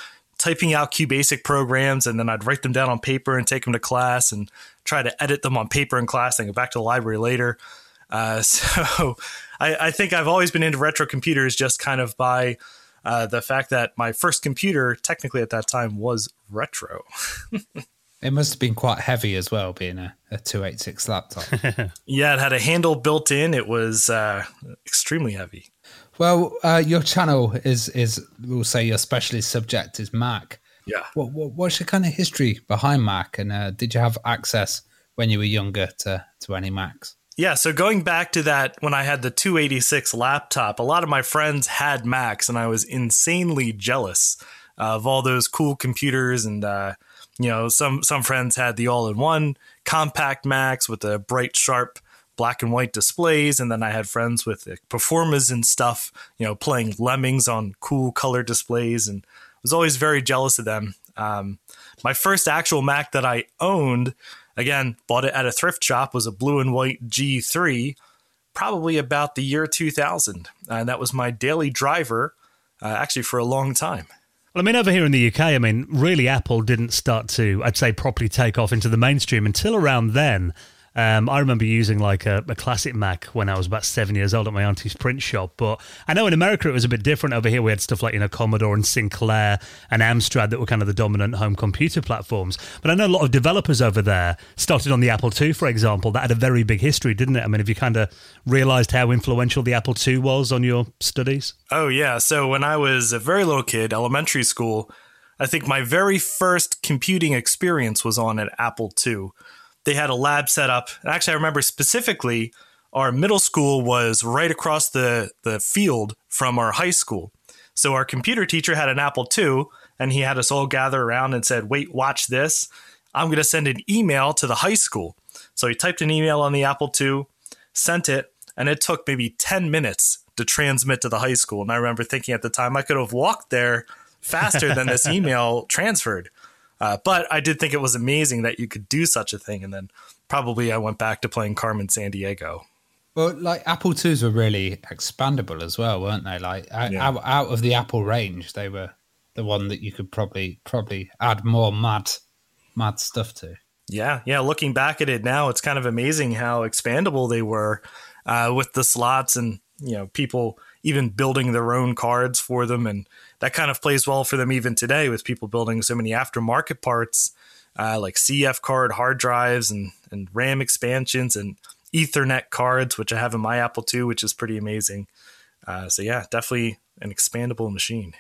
typing out QBasic programs, and then I'd write them down on paper and take them to class and try to edit them on paper in class and go back to the library later. Uh, so I, I think I've always been into retro computers just kind of by uh, the fact that my first computer, technically at that time, was retro. it must have been quite heavy as well, being a, a 286 laptop. yeah, it had a handle built in. It was uh, extremely heavy. Well, uh, your channel is is we'll say your specialist subject is Mac. Yeah. What, what what's your kind of history behind Mac, and uh, did you have access when you were younger to to any Macs? Yeah, so going back to that when I had the 286 laptop, a lot of my friends had Macs, and I was insanely jealous of all those cool computers. And uh, you know, some some friends had the all-in-one compact Macs with the bright, sharp black and white displays, and then I had friends with the Performas and stuff, you know, playing Lemmings on cool color displays, and was always very jealous of them. Um, my first actual Mac that I owned Again, bought it at a thrift shop, was a blue and white G3, probably about the year 2000. And that was my daily driver, uh, actually, for a long time. Well, I mean, over here in the UK, I mean, really, Apple didn't start to, I'd say, properly take off into the mainstream until around then. Um, I remember using like a, a, classic Mac when I was about seven years old at my auntie's print shop. But I know in America it was a bit different. Over here we had stuff like you know Commodore and Sinclair and Amstrad that were kind of the dominant home computer platforms. But I know a lot of developers over there started on the Apple II, for example. That had a very big history, didn't it? I mean, have you kind of realized how influential the Apple II was on your studies? Oh yeah. So when I was a very little kid, elementary school. I think my very first computing experience was on an Apple II they had a lab set up. Actually, I remember specifically our middle school was right across the, the field from our high school. So our computer teacher had an Apple II, and he had us all gather around and said, Wait, watch this. I'm going to send an email to the high school. So he typed an email on the Apple II, sent it, and it took maybe 10 minutes to transmit to the high school. And I remember thinking at the time I could have walked there faster than this email transferred. Uh, but I did think it was amazing that you could do such a thing. And then probably I went back to playing Carmen Sandiego. Well, like Apple IIs were really expandable as well, weren't they? Like yeah. out, out of the Apple range, they were the one that you could probably probably add more mad mad stuff to. Yeah, yeah. Looking back at it now, it's kind of amazing how expandable they were uh, with the slots and you know people even building their own cards for them and that kind of plays well for them even today with people building so many aftermarket parts uh, like CF card hard drives and, and RAM expansions and Ethernet cards, which I have in my Apple II, which is pretty amazing. Uh, so yeah, definitely an expandable machine.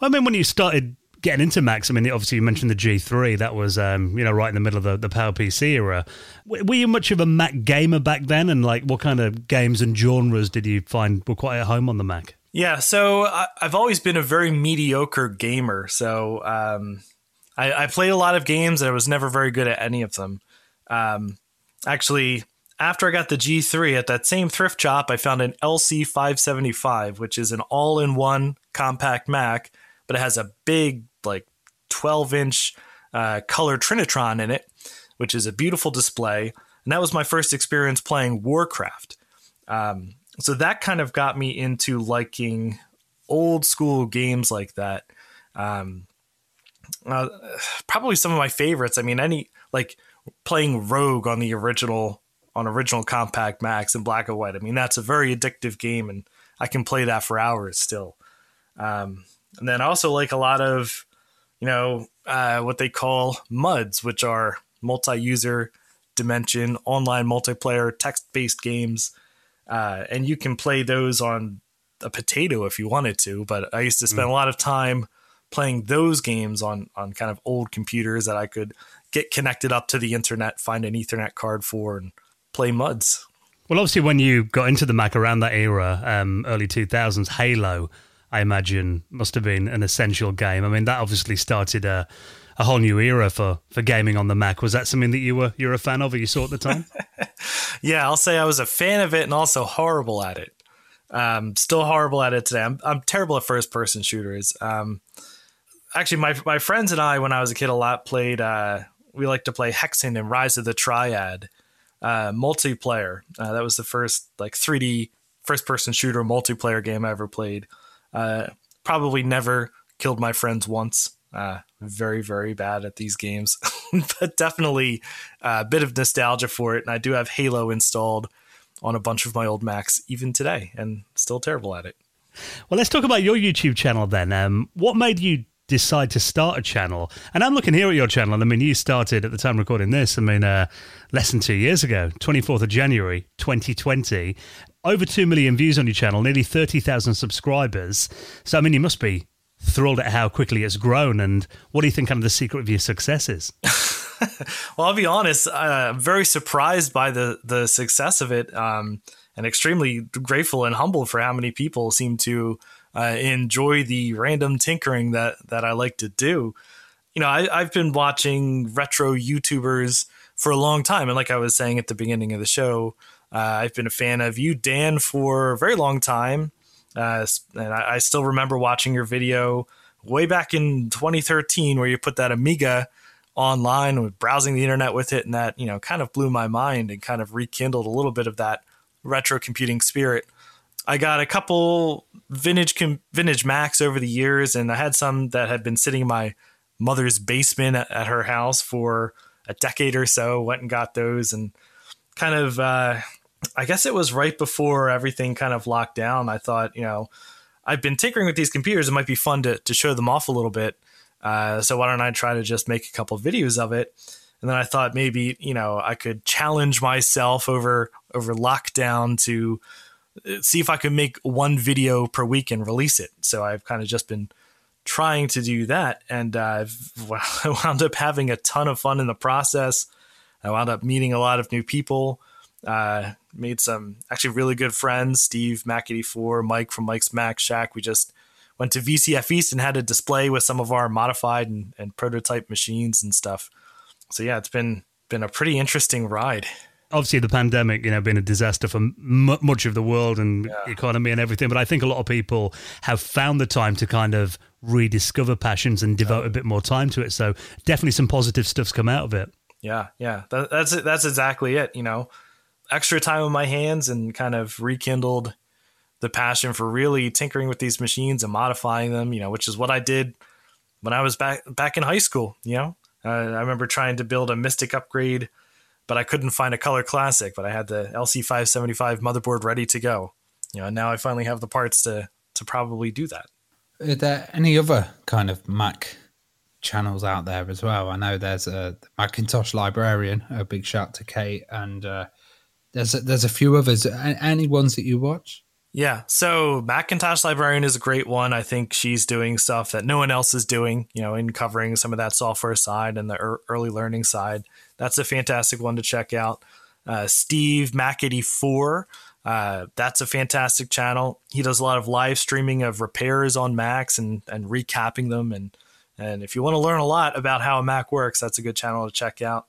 Well, I mean, when you started getting into Macs, I mean, obviously you mentioned the G3. That was, um, you know, right in the middle of the, the PowerPC era. Were you much of a Mac gamer back then? And like, what kind of games and genres did you find were quite at home on the Mac? Yeah, so I, have always been a very mediocre gamer. So um, I, I, played a lot of games and I was never very good at any of them. Um, actually, after I got the G3 at that same thrift shop, I found an LC575, which is an all in one compact Mac, but it has a big, like 12 inch uh, color Trinitron in it, which is a beautiful display. And that was my first experience playing Warcraft. Um, so that kind of got me into liking old school games like that. Um, uh, probably some of my favorites. I mean, any like playing Rogue on the original on original compact Macs in black and white. I mean, that's a very addictive game, and I can play that for hours still. Um, and then I also like a lot of, you know, uh, what they call MUDs, which are multi-user dimension online multiplayer text-based games uh, and you can play those on a potato if you wanted to. But I used to spend mm. a lot of time playing those games on on kind of old computers that I could get connected up to the internet, find an Ethernet card for, and play MUDs. Well, obviously, when you got into the Mac around that era, um, early two thousands, Halo, I imagine, must have been an essential game. I mean, that obviously started a a whole new era for for gaming on the Mac. Was that something that you were you're a fan of or you saw at the time? yeah, I'll say I was a fan of it and also horrible at it. Um, still horrible at it today. I'm I'm terrible at first person shooters. Um, actually, my my friends and I, when I was a kid, a lot played. Uh, we like to play Hexen and Rise of the Triad uh, multiplayer. Uh, that was the first like 3D first person shooter multiplayer game I ever played. Uh, probably never killed my friends once. Uh, very, very bad at these games, but definitely a bit of nostalgia for it. And I do have Halo installed on a bunch of my old Macs even today, and still terrible at it. Well, let's talk about your YouTube channel then. Um, what made you decide to start a channel? And I'm looking here at your channel. And I mean, you started at the time recording this. I mean, uh, less than two years ago, 24th of January, 2020. Over two million views on your channel, nearly 30,000 subscribers. So, I mean, you must be thrilled at how quickly it's grown. And what do you think kind of the secret of your success is? well, I'll be honest. Uh, I'm very surprised by the the success of it, um, and extremely grateful and humble for how many people seem to uh, enjoy the random tinkering that that I like to do. You know, I, I've been watching retro YouTubers for a long time, and like I was saying at the beginning of the show, uh, I've been a fan of you, Dan, for a very long time. Uh, and I, I, still remember watching your video way back in 2013 where you put that Amiga online with browsing the internet with it, and that you know kind of blew my mind and kind of rekindled a little bit of that retro computing spirit. I got a couple vintage com- vintage Macs over the years, and I had some that had been sitting in my mother's basement at, at her house for a decade or so. Went and got those, and kind of. Uh, I guess it was right before everything kind of locked down. I thought, you know, I've been tinkering with these computers. It might be fun to, to show them off a little bit. Uh, so why don't I try to just make a couple of videos of it? And then I thought maybe you know I could challenge myself over over lockdown to uh, see if I could make one video per week and release it. So I've kind of just been trying to do that, and uh, I wound up having a ton of fun in the process. I wound up meeting a lot of new people. Uh, made some actually really good friends. Steve Mac eighty four, Mike from Mike's Mac Shack. We just went to VCF East and had a display with some of our modified and, and prototype machines and stuff. So yeah, it's been been a pretty interesting ride. Obviously, the pandemic, you know, been a disaster for m- much of the world and yeah. economy and everything. But I think a lot of people have found the time to kind of rediscover passions and devote a bit more time to it. So definitely some positive stuff's come out of it. Yeah, yeah, that, that's it. That's exactly it. You know, extra time on my hands and kind of rekindled the passion for really tinkering with these machines and modifying them, you know, which is what I did when I was back back in high school, you know. Uh, I remember trying to build a Mystic upgrade, but I couldn't find a color classic, but I had the LC575 motherboard ready to go. You know, and now I finally have the parts to to probably do that. Are there any other kind of Mac channels out there as well? I know there's a Macintosh librarian, a big shout to Kate, and uh, there's a, there's a few others. Any ones that you watch? Yeah. So Macintosh Librarian is a great one. I think she's doing stuff that no one else is doing, you know, in covering some of that software side and the early learning side. That's a fantastic one to check out. Uh, Steve Mac84. Uh, that's a fantastic channel. He does a lot of live streaming of repairs on Macs and, and recapping them. And, and if you want to learn a lot about how a Mac works, that's a good channel to check out.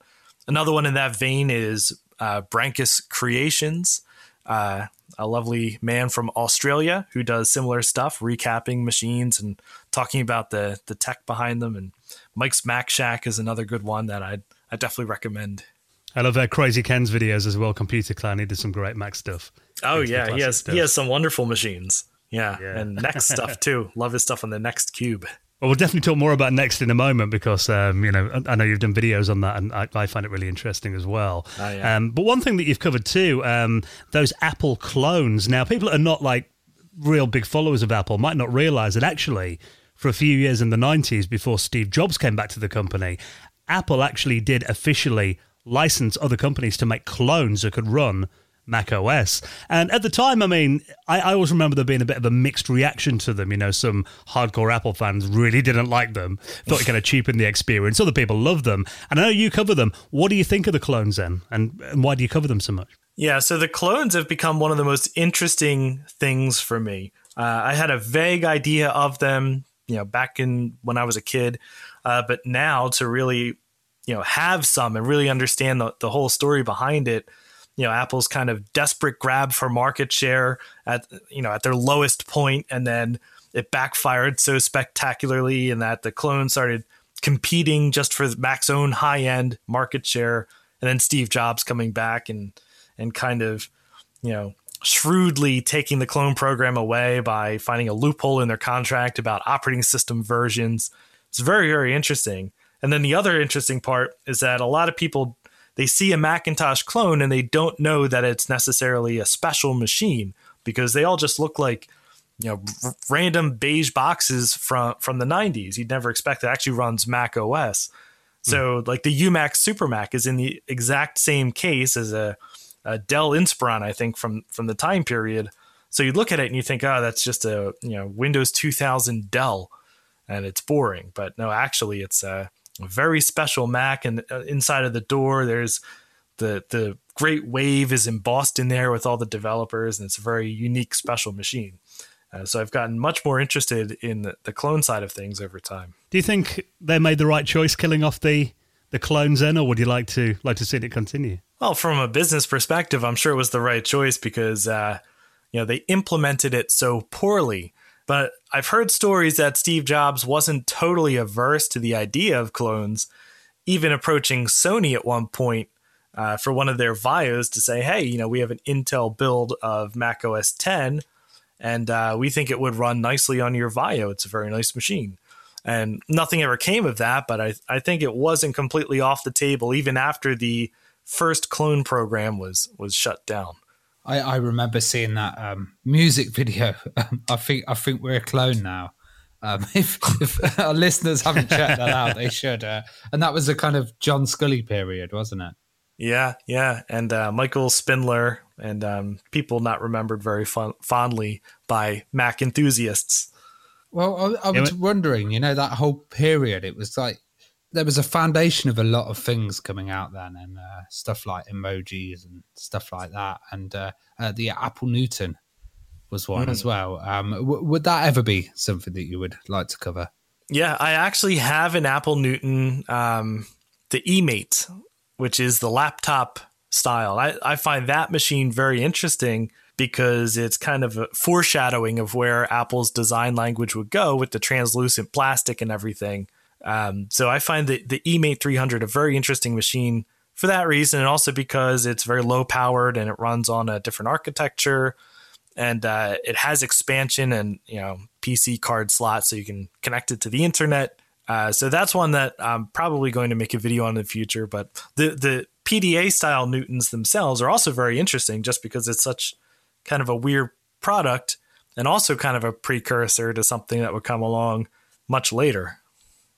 Another one in that vein is uh, Branchus Creations. Uh, a lovely man from Australia who does similar stuff, recapping machines and talking about the the tech behind them. And Mike's Mac Shack is another good one that I'd I definitely recommend. I love uh, Crazy Ken's videos as well. Computer Clan, he did some great Mac stuff. Oh yeah, he has stuff. he has some wonderful machines. Yeah, yeah. and next stuff too. Love his stuff on the Next Cube. Well, we'll definitely talk more about Next in a moment because um, you know I know you've done videos on that, and I, I find it really interesting as well. Oh, yeah. um, but one thing that you've covered too, um, those Apple clones. Now, people that are not like real big followers of Apple might not realize that actually, for a few years in the '90s, before Steve Jobs came back to the company, Apple actually did officially license other companies to make clones that could run Mac OS. And at the time, I mean, I, I, always remember there being a bit of a mixed reaction to them. You know, some hardcore Apple fans really didn't like them, thought it kind of cheapened the experience. Other people loved them. And I know you cover them. What do you think of the clones then? And, and why do you cover them so much? Yeah, so the clones have become one of the most interesting things for me. Uh, I had a vague idea of them, you know, back in when I was a kid. Uh, but now to really, you know, have some and really understand the, the whole story behind it you know Apple's kind of desperate grab for market share at you know at their lowest point, and then it backfired so spectacularly in that the clone started competing just for Mac's own high end market share, and then Steve Jobs coming back and and kind of you know shrewdly taking the clone program away by finding a loophole in their contract about operating system versions. It's very very interesting. And then the other interesting part is that a lot of people they see a Macintosh clone and they don't know that it's necessarily a special machine because they all just look like you know r- random beige boxes from from the 90s. You'd never expect it actually runs Mac OS. So mm. like the UMAX Super Mac is in the exact same case as a, a Dell Inspiron, I think from from the time period. So you look at it and you think, oh, that's just a you know Windows 2000 Dell, and it's boring. But no, actually, it's a very special Mac, and uh, inside of the door, there's the the Great Wave is embossed in there with all the developers, and it's a very unique, special machine. Uh, so I've gotten much more interested in the, the, clone side of things over time. Do you think they made the right choice killing off the the clones then, or would you like to like to see it continue? Well, from a business perspective, I'm sure it was the right choice because uh, you know they implemented it so poorly but I've heard stories that Steve Jobs wasn't totally averse to the idea of clones, even approaching Sony at one point uh, for one of their VAIOs to say, hey, you know, we have an Intel build of Mac OS 10. and uh, we think it would run nicely on your Vaio. It's a very nice machine. And nothing ever came of that, but I, I think it wasn't completely off the table even after the first clone program was was shut down. I, I remember seeing that um, music video. I think I think we're a clone now. Um, if, if our listeners haven't checked that out, they should. Uh, and that was a kind of John Sculley period, wasn't it? Yeah, yeah, and uh, Michael Spindler and um, people not remembered very fun- fondly by Mac enthusiasts. Well, I, I was wondering, you know, that whole period, it was like there was a foundation of a lot of things coming out then, and uh, stuff like emojis and stuff like that, and uh, uh, the Apple Newton was one mm. as well. Um, w- would that ever be something that you would like to cover? Yeah, I actually have an Apple Newton, um, the eMate, which is the laptop style. I, I find that machine very interesting because it's kind of a foreshadowing of where Apple's design language would go with the translucent plastic and everything. Um, so I find the, the eMate 300 a very interesting machine for that reason, and also because it's very low powered and it runs on a different architecture, and uh, it has expansion and you know PC card slots, so you can connect it to the internet. Uh, so that's one that I'm probably going to make a video on in the future. But the the PDA style Newtons themselves are also very interesting, just because it's such kind of a weird product, and also kind of a precursor to something that would come along much later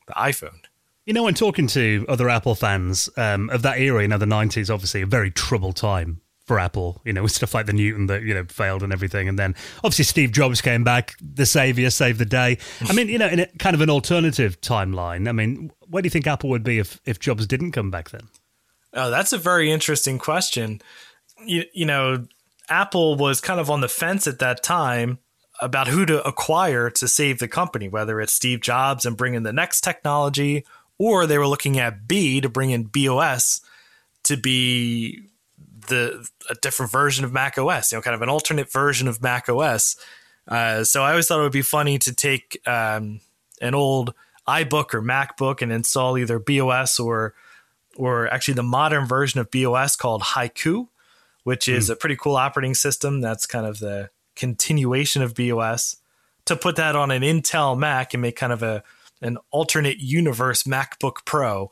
the iPhone. You know, when talking to other Apple fans um, of that era, you know, the 90s, obviously a very troubled time for Apple, you know, with stuff like the Newton that, you know, failed and everything. And then obviously Steve Jobs came back, the savior, saved the day. I mean, you know, in a kind of an alternative timeline, I mean, where do you think Apple would be if, if Jobs didn't come back then? Oh, that's a very interesting question. You, you know, Apple was kind of on the fence at that time about who to acquire to save the company, whether it's Steve Jobs and bring in the next technology, or they were looking at Be to bring in BeOS to be the a different version of Mac OS, you know, kind of an alternate version of Mac OS. Uh, so I always thought it would be funny to take um, an old iBook or MacBook and install either BeOS or or actually the modern version of BeOS called Haiku, which is mm. a pretty cool operating system. That's kind of the continuation of BeOS to put that on an Intel Mac and make kind of a an alternate universe MacBook Pro.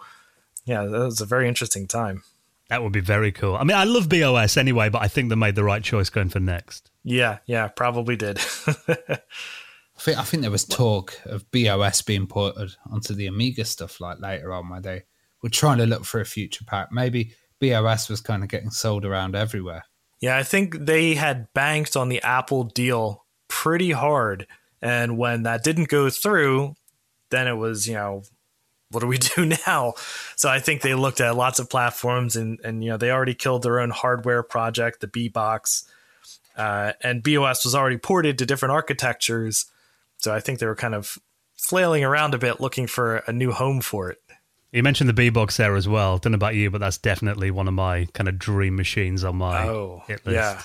Yeah, that was a very interesting time. That would be very cool. I mean, I love BeOS anyway, but I think they made the right choice going for next. Yeah, yeah, probably did. I think I think there was talk of BeOS being ported onto the Amiga stuff like later on where they were trying to look for a future pack. Maybe BeOS was kind of getting sold around everywhere. Yeah, I think they had banked on the Apple deal pretty hard. And when that didn't go through, then it was, you know, what do we do now? So I think they looked at lots of platforms and, and you know, they already killed their own hardware project, the BeBox. Uh, and BeOS was already ported to different architectures. So I think they were kind of flailing around a bit looking for a new home for it. You mentioned the BeBox there as well. Don't know about you, but that's definitely one of my kind of dream machines on my oh, hit list. Yeah,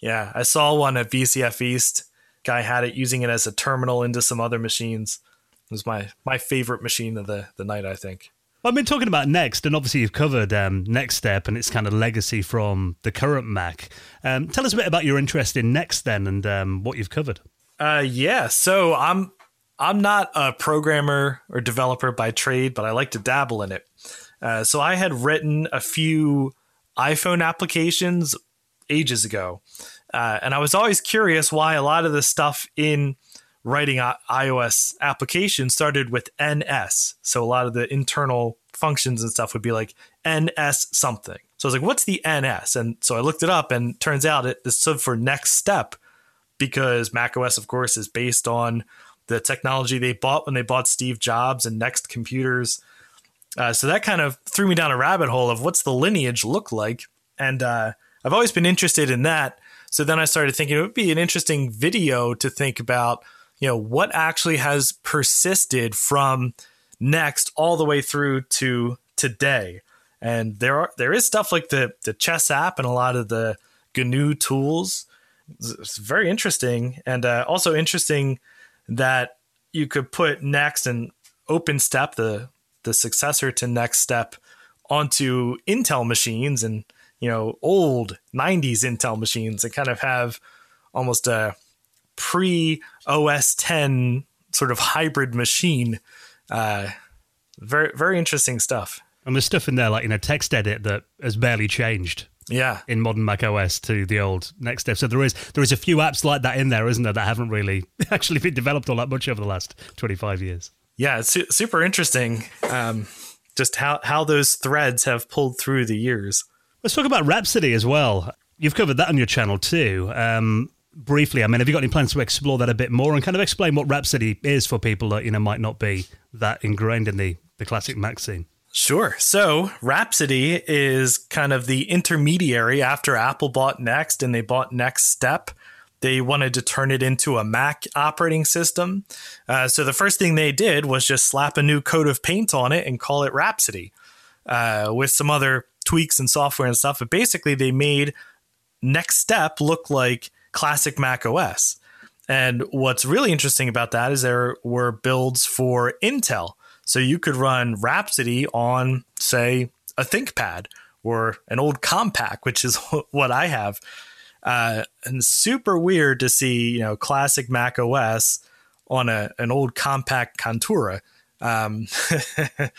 yeah. I saw one at VCF East. Guy had it using it as a terminal into some other machines. It was my my favorite machine of the the night. I think. Well, I've been talking about Next, and obviously you've covered um, Next Step and its kind of legacy from the current Mac. Um, tell us a bit about your interest in Next then, and um, what you've covered. Uh, yeah, so I'm I'm not a programmer or developer by trade, but I like to dabble in it. Uh, so I had written a few iPhone applications ages ago. Uh, and I was always curious why a lot of the stuff in writing iOS applications started with NS. So a lot of the internal functions and stuff would be like NS something. So I was like, what's the NS? And so I looked it up and turns out it stood for next step because macOS, of course, is based on the technology they bought when they bought Steve Jobs and Next Computers. Uh, so that kind of threw me down a rabbit hole of what's the lineage look like. And uh, I've always been interested in that. So then I started thinking it would be an interesting video to think about, you know, what actually has persisted from Next all the way through to today. And there are there is stuff like the the chess app and a lot of the GNU tools. It's very interesting and uh, also interesting that you could put Next and OpenStep, the the successor to Next Step, onto Intel machines and you know old 90s Intel machines and kind of have almost a pre OS 10 sort of hybrid machine. Uh, very very interesting stuff. And there's stuff in there like you know text edit that has barely changed Yeah, in modern Mac OS to the old Next Step. So there is there is a few apps like that in there, isn't there, that haven't really actually been developed all that much over the last 25 years. yeah, it's su- super interesting. Um, just how how those threads have pulled through the years. Let's talk about Rhapsody as well. You've covered that on your channel too. Um, briefly, I mean, have you got any plans to explore that a bit more and kind of explain what Rhapsody is for people that you know might not be that ingrained in the the classic Mac scene? Sure. So Rhapsody is kind of the intermediary after Apple bought Next and they bought Next Step. They wanted to turn it into a Mac operating system. Uh, so the first thing they did was just slap a new coat of paint on it and call it Rhapsody uh, with some other tweaks and software and stuff. But basically, they made Next Step look like classic Mac OS. And what's really interesting about that is there were builds for Intel. So you could run Rhapsody on, say, a ThinkPad or an old Compaq, which is what I have. Uh, and super weird to see, you know, classic Mac OS on a an old Compaq Contura. Um,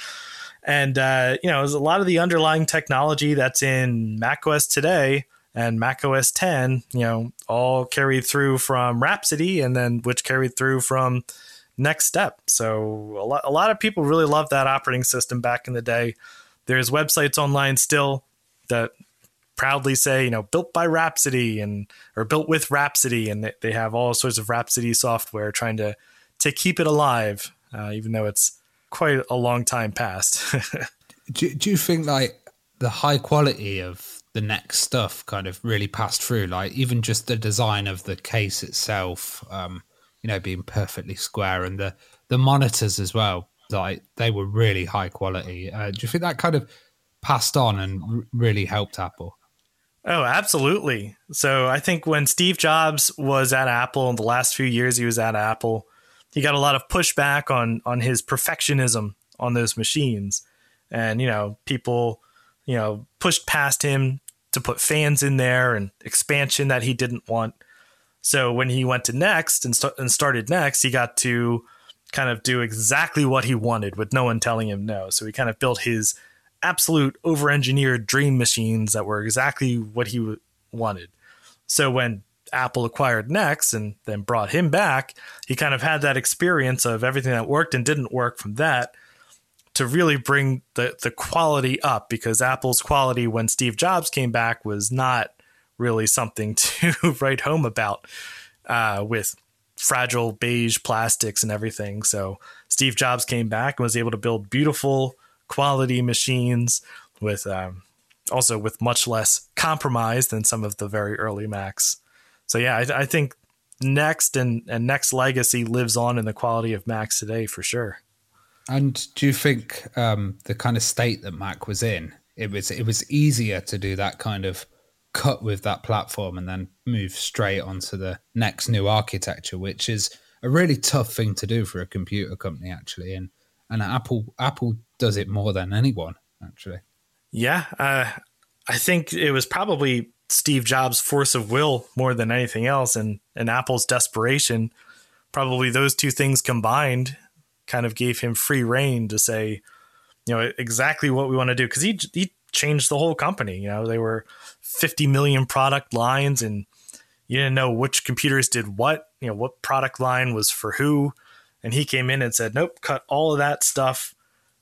and uh, you know, there's a lot of the underlying technology that's in Mac OS today and Mac OS 10, you know, all carried through from Rhapsody, and then which carried through from Next Step. So a lot, a lot of people really loved that operating system back in the day. There's websites online still that proudly say, you know, built by Rhapsody and or built with Rhapsody, and they, have all sorts of Rhapsody software trying to to keep it alive, uh, even though it's quite a long time past. Do, do you think like the high quality of the next stuff kind of really passed through? Like even just the design of the case itself, um, you know, being perfectly square and the the monitors as well, like they were really high quality. Uh, do you think that kind of passed on and r- really helped Apple? Oh, absolutely. So I think when Steve Jobs was at Apple in the last few years he was at Apple, he got a lot of pushback on on his perfectionism on those machines. And, you know, people, you know, pushed past him to put fans in there and expansion that he didn't want. So when he went to Next and, st- and started Next, he got to kind of do exactly what he wanted with no one telling him no. So he kind of built his absolute over engineered dream machines that were exactly what he w- wanted. So when Apple acquired Next and then brought him back, he kind of had that experience of everything that worked and didn't work from that to really bring the, the quality up because Apple's quality when Steve Jobs came back was not really something to write home about uh, with fragile beige plastics and everything. So Steve Jobs came back and was able to build beautiful quality machines with um, also with much less compromise than some of the very early Macs. So yeah, I, I think Next and, and Next Legacy lives on in the quality of Macs today for sure. And do you think um, the kind of state that Mac was in, it was it was easier to do that kind of cut with that platform and then move straight onto the next new architecture, which is a really tough thing to do for a computer company actually. And and Apple Apple does it more than anyone actually. Yeah, uh, I think it was probably Steve Jobs' force of will more than anything else, and and Apple's desperation. Probably those two things combined kind of gave him free reign to say, you know, exactly what we want to do because he he changed the whole company. You know, they were 50 million product lines, and you didn't know which computers did what. You know, what product line was for who, and he came in and said, nope, cut all of that stuff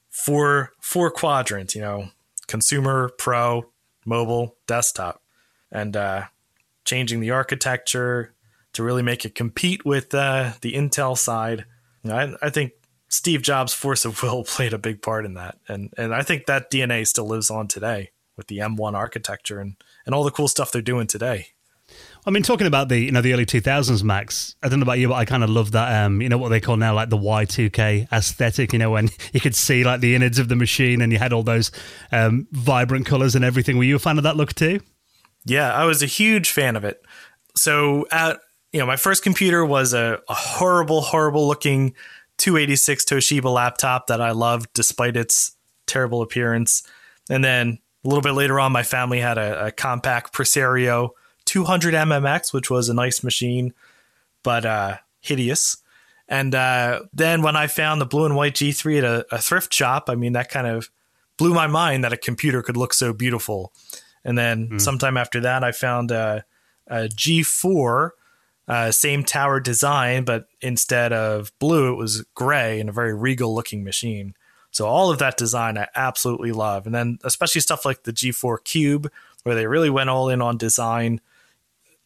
for four quadrants. You know, consumer, pro, mobile, desktop, and uh, changing the architecture to really make it compete with uh, the Intel side. You know, I, I think Steve Jobs' force of will played a big part in that, and and I think that DNA still lives on today with the M1 architecture and and all the cool stuff they're doing today. I mean, talking about the you know the early two thousands Macs. I don't know about you, but I kind of love that. Um, you know what they call now like the Y two K aesthetic. You know when you could see like the innards of the machine and you had all those um, vibrant colors and everything. Were you a fan of that look too? Yeah, I was a huge fan of it. So at you know my first computer was a, a horrible, horrible looking 286 Toshiba laptop that I loved despite its terrible appearance. And then a little bit later on, my family had a, a Compaq Presario 200 MMX, which was a nice machine. but uh, hideous. And uh, then when I found the blue and white G3 at a, a, thrift shop, I mean, that kind of blew my mind that a computer could look so beautiful. And then mm. sometime after that, I found a a G4, uh, same tower design, but instead of blue, it was gray and a very regal looking machine. So all of that design I absolutely love. And then especially stuff like the G4 Cube, where they really went all in on design,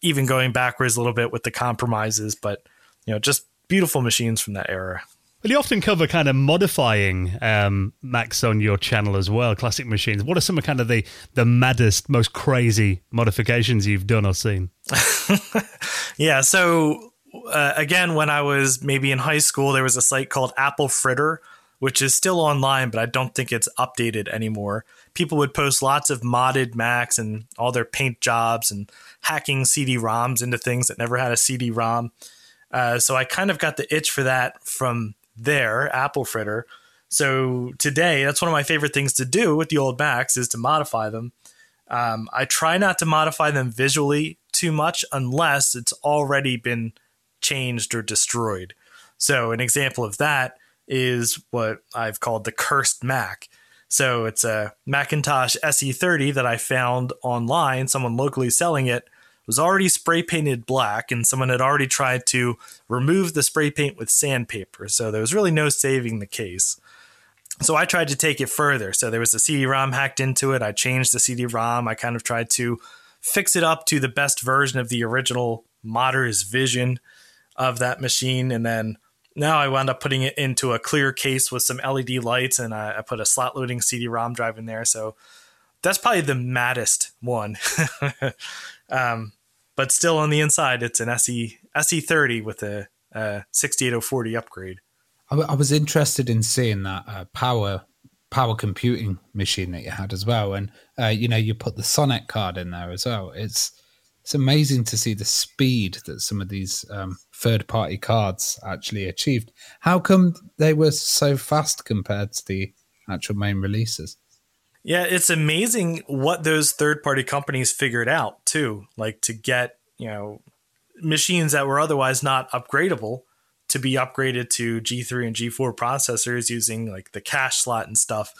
even going backwards a little bit with the compromises, but you know, just beautiful machines from that era. Well, you often cover kind of modifying um, Macs on your channel as well, classic machines. What are some of kind of the the maddest, most crazy modifications you've done or seen? yeah, so uh, again, when I was maybe in high school, there was a site called AppleFritter, which is still online, but I don't think it's updated anymore. People would post lots of modded Macs and all their paint jobs and hacking CD-ROMs into things that never had a CD-ROM. Uh, so I kind of got the itch for that from there, AppleFritter. So today, that's one of my favorite things to do with the old Macs is to modify them. Um, I try not to modify them visually too much unless it's already been changed or destroyed. So an example of that is what I've called the cursed Mac. So it's a Macintosh SE30 that I found online, someone locally selling it was already spray painted black, and someone had already tried to remove the spray paint with sandpaper. So there was really no saving the case. So I tried to take it further. So there was a CD-ROM hacked into it. I changed the CD-ROM. I kind of tried to fix it up to the best version of the original modder's vision of that machine, and then now I wound up putting it into a clear case with some LED lights, and I, I put a slot loading CD-ROM drive in there. So that's probably the maddest one. um, but still on the inside, it's an SE SE30 with a, a 68040 upgrade. I, I, was interested in seeing that uh, power power computing machine that you had as well, and uh, you know you put the Sonnet card in there as well. It's it's amazing to see the speed that some of these um, third party cards actually achieved. How come they were so fast compared to the actual main releases? Yeah, it's amazing what those third party companies figured out too. Like to get, you know, machines that were otherwise not upgradable to be upgraded to G3 and G4 processors using like the cache slot and stuff.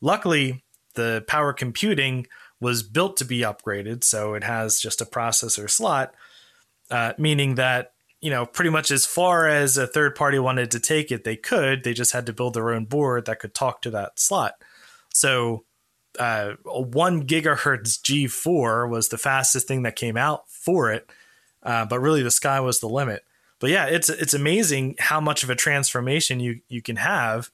Luckily, the power computing was built to be upgraded, so it has just a processor slot, uh, meaning that you know pretty much as far as a third party wanted to take it, they could. They just had to build their own board that could talk to that slot. So uh, a one gigahertz G4 was the fastest thing that came out for it, uh, but really the sky was the limit. But yeah, it's it's amazing how much of a transformation you you can have.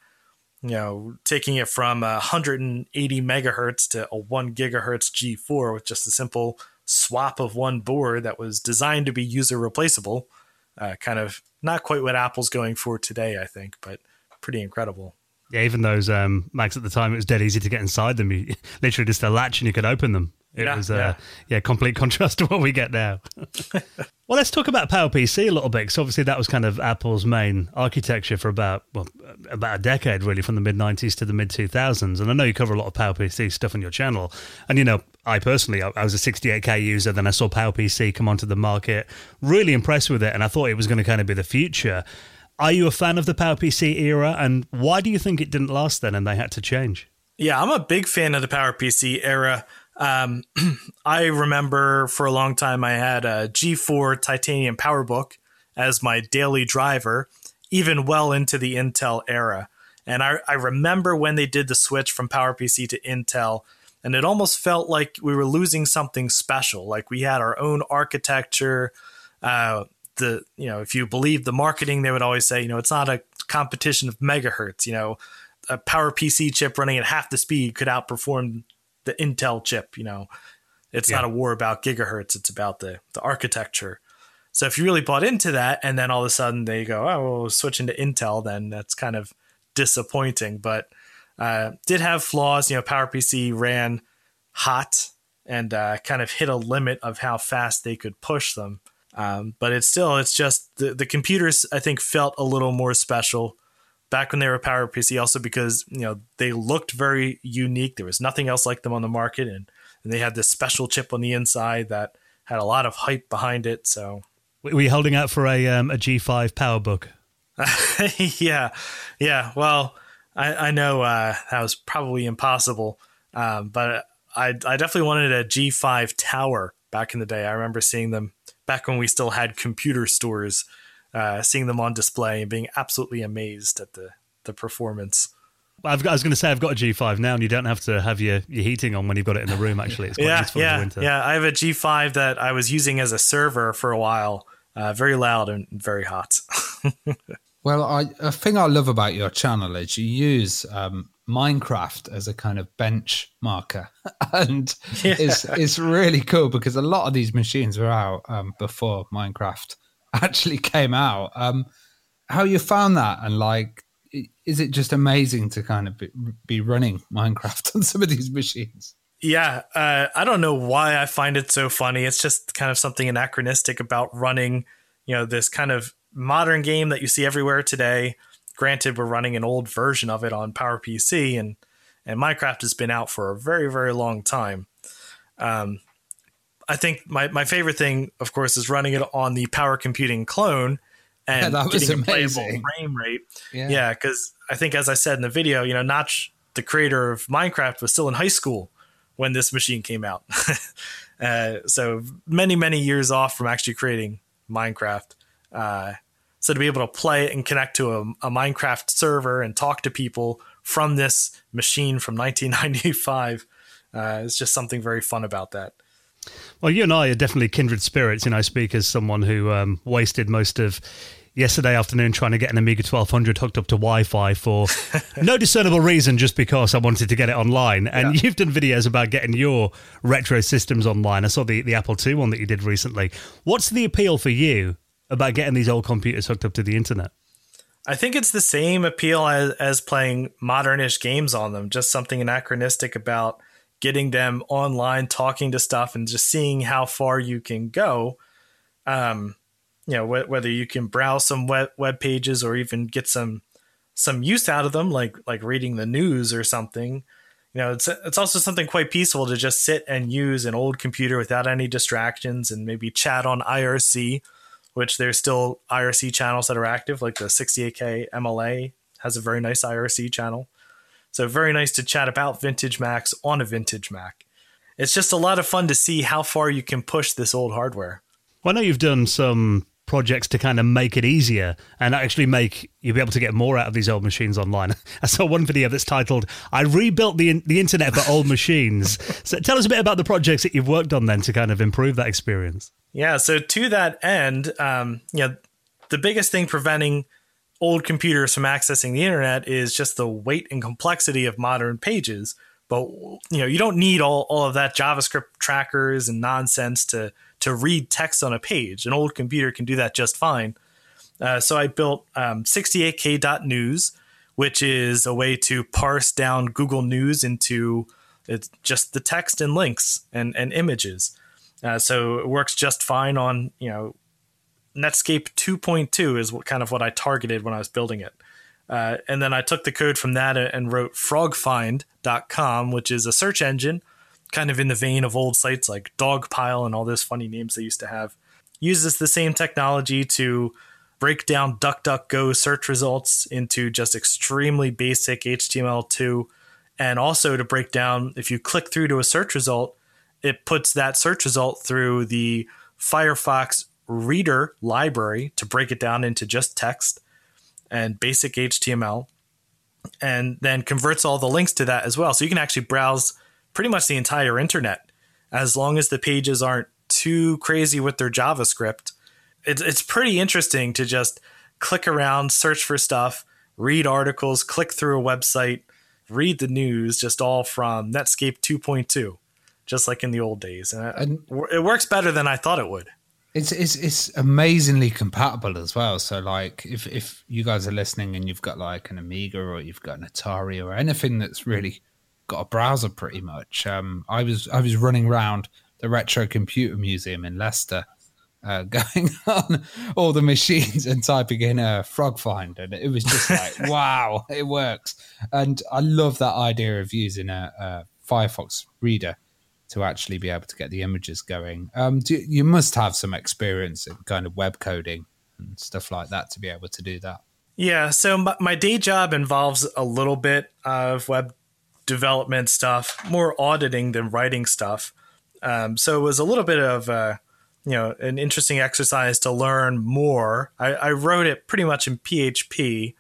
You know, taking it from 180 megahertz to a one gigahertz G4 with just a simple swap of one board that was designed to be user replaceable. Uh, kind of not quite what Apple's going for today, I think, but pretty incredible. Yeah, even those um, Macs at the time, it was dead easy to get inside them. You, literally just a latch and you could open them. It yeah, was, uh, yeah. yeah, complete contrast to what we get now. well, let's talk about PowerPC a little bit, because obviously that was kind of Apple's main architecture for about well, about a decade, really, from the mid '90s to the mid 2000s. And I know you cover a lot of PowerPC stuff on your channel. And you know, I personally, I, I was a 68k user, then I saw PowerPC come onto the market, really impressed with it, and I thought it was going to kind of be the future. Are you a fan of the PowerPC era, and why do you think it didn't last then and they had to change? Yeah, I'm a big fan of the PowerPC era. Um, I remember for a long time I had a G4 Titanium PowerBook as my daily driver, even well into the Intel era. And I, I remember when they did the switch from PowerPC to Intel, and it almost felt like we were losing something special. Like we had our own architecture. Uh, the you know if you believe the marketing they would always say you know it's not a competition of megahertz you know a power pc chip running at half the speed could outperform the intel chip you know. It's yeah. not a war about gigahertz it's about the the architecture. So if you really bought into that and then all of a sudden they go oh well, switching to intel then that's kind of disappointing. But uh, did have flaws you know power pc ran hot and uh, kind of hit a limit of how fast they could push them. Um, but it's still, it's just the, the computers, I think, felt a little more special back when they were a PowerPC, also because, you know, they looked very unique. There was nothing else like them on the market. And, and they had this special chip on the inside that had a lot of hype behind it. So Were you holding out for a um, a G5 PowerBook? yeah, yeah. Well, I, I know uh, that was probably impossible, um, but I, I definitely wanted a G5 Tower back in the day. I remember seeing them back when we still had computer stores, uh, seeing them on display and being absolutely amazed at the the performance. I've got, I was going to say I've got a G5 now, and you don't have to have your, your heating on when you've got it in the room. Actually, it's quite yeah, useful yeah, in the winter. yeah. I have a G5 that I was using as a server for a while. Uh, very loud and very hot. Well, I, a thing I love about your channel is you use um, Minecraft as a kind of bench marker, and Yeah. it's it's really cool because a lot of these machines were out um, before Minecraft actually came out. Um, how you found that, and like, is it just amazing to kind of be, be running Minecraft on some of these machines? Yeah, uh, I don't know why I find it so funny. It's just kind of something anachronistic about running, you know, this kind of modern game that you see everywhere today. Granted, we're running an old version of it on PowerPC, and and Minecraft has been out for a very very long time. Um, I think my my favorite thing, of course, is running it on the Power Computing clone and Yeah, getting a playable frame rate. Yeah. Yeah, because I think, as I said in the video, you know, Notch, the creator of Minecraft, was still in high school when this machine came out. uh, so many, many years off from actually creating Minecraft. Uh, so to be able to play and connect to a, a Minecraft server and talk to people from this machine from 1995 uh, is just something very fun about that. Well, you and I are definitely kindred spirits. You know, I speak as someone who um, wasted most of yesterday afternoon trying to get an Amiga 1200 hooked up to Wi-Fi for no discernible reason, just because I wanted to get it online. And you've done videos about getting your retro systems online. I saw the, the Apple II one that you did recently. What's the appeal for you about getting these old computers hooked up to the internet? I think it's the same appeal as, as playing modernish games on them. Just something anachronistic about getting them online, talking to stuff, and just seeing how far you can go. Um, you know, wh- whether you can browse some web web pages or even get some some use out of them, like like reading the news or something. You know, it's it's also something quite peaceful to just sit and use an old computer without any distractions and maybe chat on IRC which there's still IRC channels that are active, like the 68K MLA has a very nice IRC channel. So very nice to chat about vintage Macs on a vintage Mac. It's just a lot of fun to see how far you can push this old hardware. Well, I know you've done some projects to kind of make it easier and actually make you be able to get more out of these old machines online. I saw one video that's titled "I rebuilt the the internet for old machines." So tell us a bit about the projects that you've worked on then to kind of improve that experience. Yeah, so to that end, um, you know, the biggest thing preventing old computers from accessing the internet is just the weight and complexity of modern pages. But you know, you don't need all, all of that JavaScript trackers and nonsense to to read text on a page. An old computer can do that just fine. Uh, so I built um, 68k.news, which is a way to parse down Google News into it's just the text and links and, and images. Uh, so it works just fine on you know Netscape 2.2 is what kind of what I targeted when I was building it. Uh, and then I took the code from that and wrote frogfind.com, which is a search engine, kind of in the vein of old sites like Dogpile and all those funny names they used to have. Uses the same technology to break down DuckDuckGo search results into just extremely basic HTML2, and also to break down if you click through to a search result, it puts that search result through the Firefox reader library to break it down into just text and basic HTML, and then converts all the links to that as well. So you can actually browse pretty much the entire internet as long as the pages aren't too crazy with their JavaScript. It's, it's pretty interesting to just click around, search for stuff, read articles, click through a website, read the news, just all from Netscape 2.2, just like in the old days. And, And- it works better than I thought it would. It's, it's it's amazingly compatible as well. So like if if you guys are listening and you've got like an Amiga or you've got an Atari or anything that's really got a browser pretty much. Um, I was I was running around the Retro Computer Museum in Leicester, uh, going on all the machines and typing in a frog find, and it was just like wow, it works. And I love that idea of using a, a Firefox reader to actually be able to get the images going. Um, do, you must have some experience in kind of web coding and stuff like that to be able to do that. Yeah, so my, my day job involves a little bit of web development stuff, more auditing than writing stuff. Um, so it was a little bit of a, you know an interesting exercise to learn more. I, I wrote it pretty much in PHP,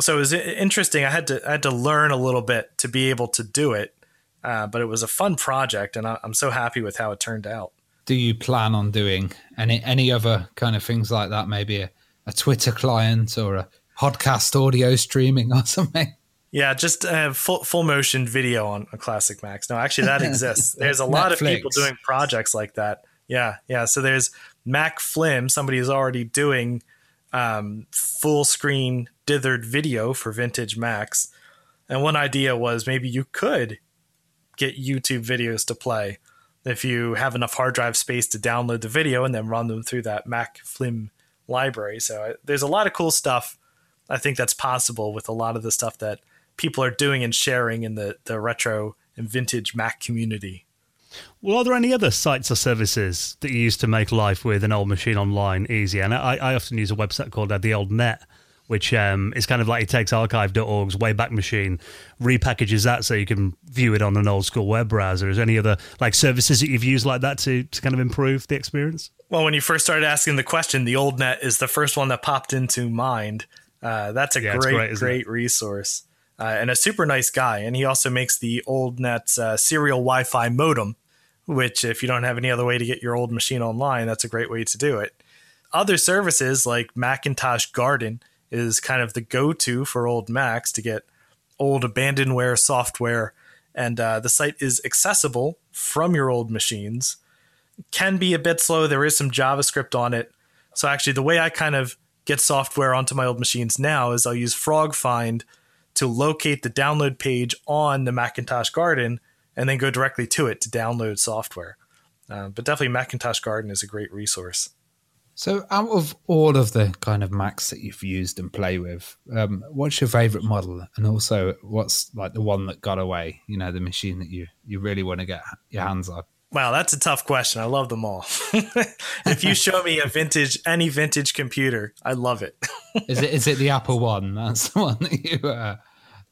so it was interesting. I had to I had to learn a little bit to be able to do it, uh, but it was a fun project, and I, I'm so happy with how it turned out. Do you plan on doing any any other kind of things like that? Maybe a, a Twitter client or a podcast audio streaming or something? Yeah, just uh, full full motion video on a classic Macs. No, actually, that exists. There's a lot of people doing projects like that. Yeah, yeah. So there's MacFlim. Somebody is already doing um, full screen dithered video for vintage Macs. And one idea was maybe you could get YouTube videos to play if you have enough hard drive space to download the video and then run them through that MacFlim library. So uh, there's a lot of cool stuff I think that's possible with a lot of the stuff that people are doing and sharing in the, the retro and vintage Mac community. Well, are there any other sites or services that you use to make life with an old machine online easy? And I, I often use a website called uh, The Old Net, which um, is kind of like it takes archive.org's Wayback Machine, repackages that so you can view it on an old school web browser. Is there any other like services that you've used like that to, to kind of improve the experience? Well, when you first started asking the question, the Old Net is the first one that popped into mind. Uh, that's a yeah, great, great, great resource. Uh, and a super nice guy. And he also makes the Old net uh, serial Wi Fi modem, which, if you don't have any other way to get your old machine online, that's a great way to do it. Other services like Macintosh Garden is kind of the go to for old Macs to get old abandonware software. And uh, the site is accessible from your old machines. Can be a bit slow. There is some JavaScript on it. So, actually, the way I kind of get software onto my old machines now is I'll use Frog Find to locate the download page on the Macintosh Garden and then go directly to it to download software. Uh, but definitely, Macintosh Garden is a great resource. So, out of all of the kind of Macs that you've used and play with, um, what's your favorite model? And also, what's like the one that got away? You know, the machine that you you really want to get your hands on. Wow, that's a tough question. I love them all. if you show me a vintage, any vintage computer, I love it. is it is it the Apple one? That's the one that you uh,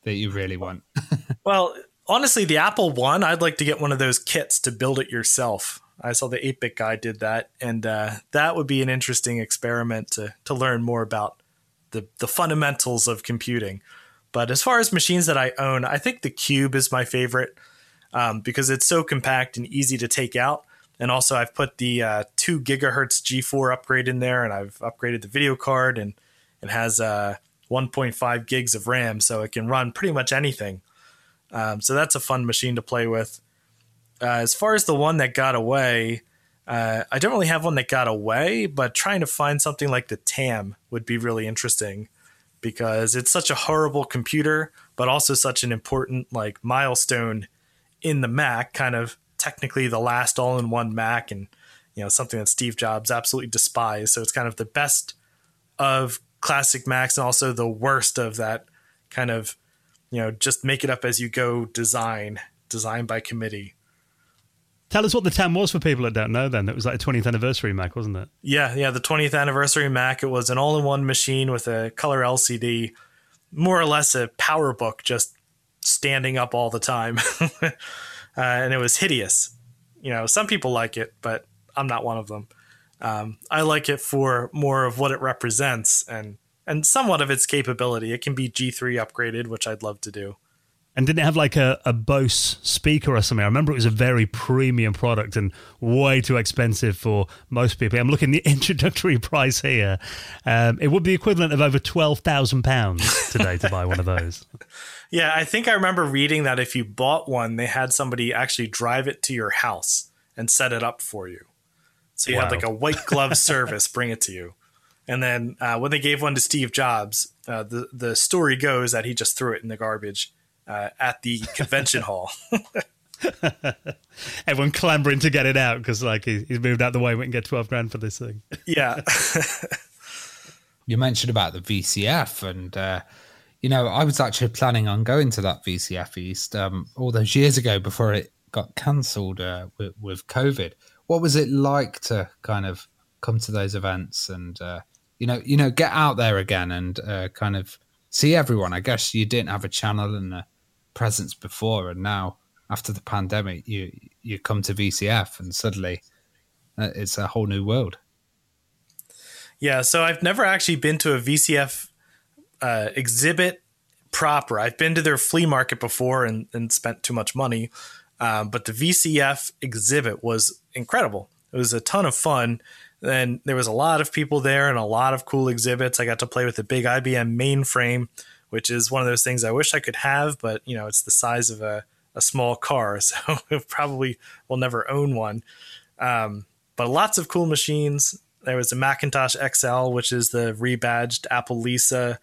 that you really want. well, honestly, the Apple one, I'd like to get one of those kits to build it yourself. I saw the 8-bit guy did that, and uh, that would be an interesting experiment to to learn more about the the fundamentals of computing. But as far as machines that I own, I think the Cube is my favorite um, because it's so compact and easy to take out. And also, I've put the uh, two gigahertz G4 upgrade in there, and I've upgraded the video card, and it has uh, 1.5 gigs of RAM, so it can run pretty much anything. Um, so that's a fun machine to play with. Uh, as far as the one that got away, uh, I don't really have one that got away, but trying to find something like the TAM would be really interesting because it's such a horrible computer, but also such an important like milestone in the Mac, kind of technically the last all-in-one Mac, and you know something that Steve Jobs absolutely despised. So it's kind of the best of classic Macs and also the worst of that kind of you know just make it up as you go design, design by committee. Tell us what the TAM was for people that don't know. Then it was like a 20th anniversary Mac, wasn't it? Yeah, yeah, the 20th anniversary Mac. It was an all-in-one machine with a color LCD, more or less a power book, just standing up all the time. uh, and it was hideous. You know, some people like it, but I'm not one of them. Um, I like it for more of what it represents and and somewhat of its capability. It can be G3 upgraded, which I'd love to do. And didn't have like a, a Bose speaker or something? I remember it was a very premium product and way too expensive for most people. I'm looking the introductory price here. Um, it would be equivalent of over twelve thousand pounds today to buy one of those. Yeah, I think I remember reading that if you bought one, they had somebody actually drive it to your house and set it up for you. So you wow. had like a white glove service bring it to you. And then uh, when they gave one to Steve Jobs, uh, the the story goes that he just threw it in the garbage uh, at the convention hall. Everyone clambering to get it out because like he, he's moved out the way, we can get twelve grand for this thing. Yeah. you mentioned about the VCF and uh, you know, I was actually planning on going to that VCF East um, all those years ago before it got cancelled uh, with, with COVID. What was it like to kind of come to those events and uh, you know you know get out there again and uh, kind of see everyone? I guess you didn't have a channel and a presence before, and now after the pandemic, you you come to VCF and suddenly uh, it's a whole new world. Yeah, so I've never actually been to a VCF uh, exhibit proper. I've been to their flea market before and, and spent too much money, um, but the VCF exhibit was incredible. It was a ton of fun. And there was a lot of people there and a lot of cool exhibits. I got to play with the big IBM mainframe, which is one of those things I wish I could have, but you know, it's the size of a, a small car, so probably will never own one. Um, but lots of cool machines. There was a Macintosh XL, which is the rebadged Apple Lisa.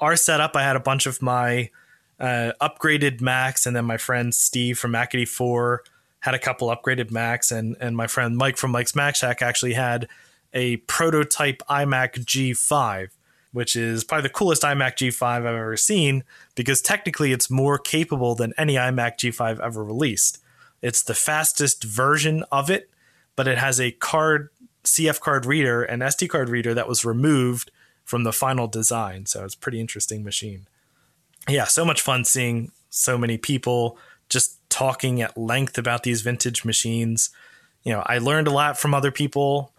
Our setup, I had a bunch of my uh, upgraded Macs, and then my friend Steve from Mac 84 had a couple upgraded Macs, and and my friend Mike from Mike's Mac Shack actually had a prototype iMac G5, which is probably the coolest iMac G5 I've ever seen because technically it's more capable than any iMac G5 ever released. It's the fastest version of it, but it has a card CF card reader and SD card reader that was removed from the final design. So it's pretty interesting machine. Yeah, so much fun seeing so many people just talking at length about these vintage machines. You know, I learned a lot from other people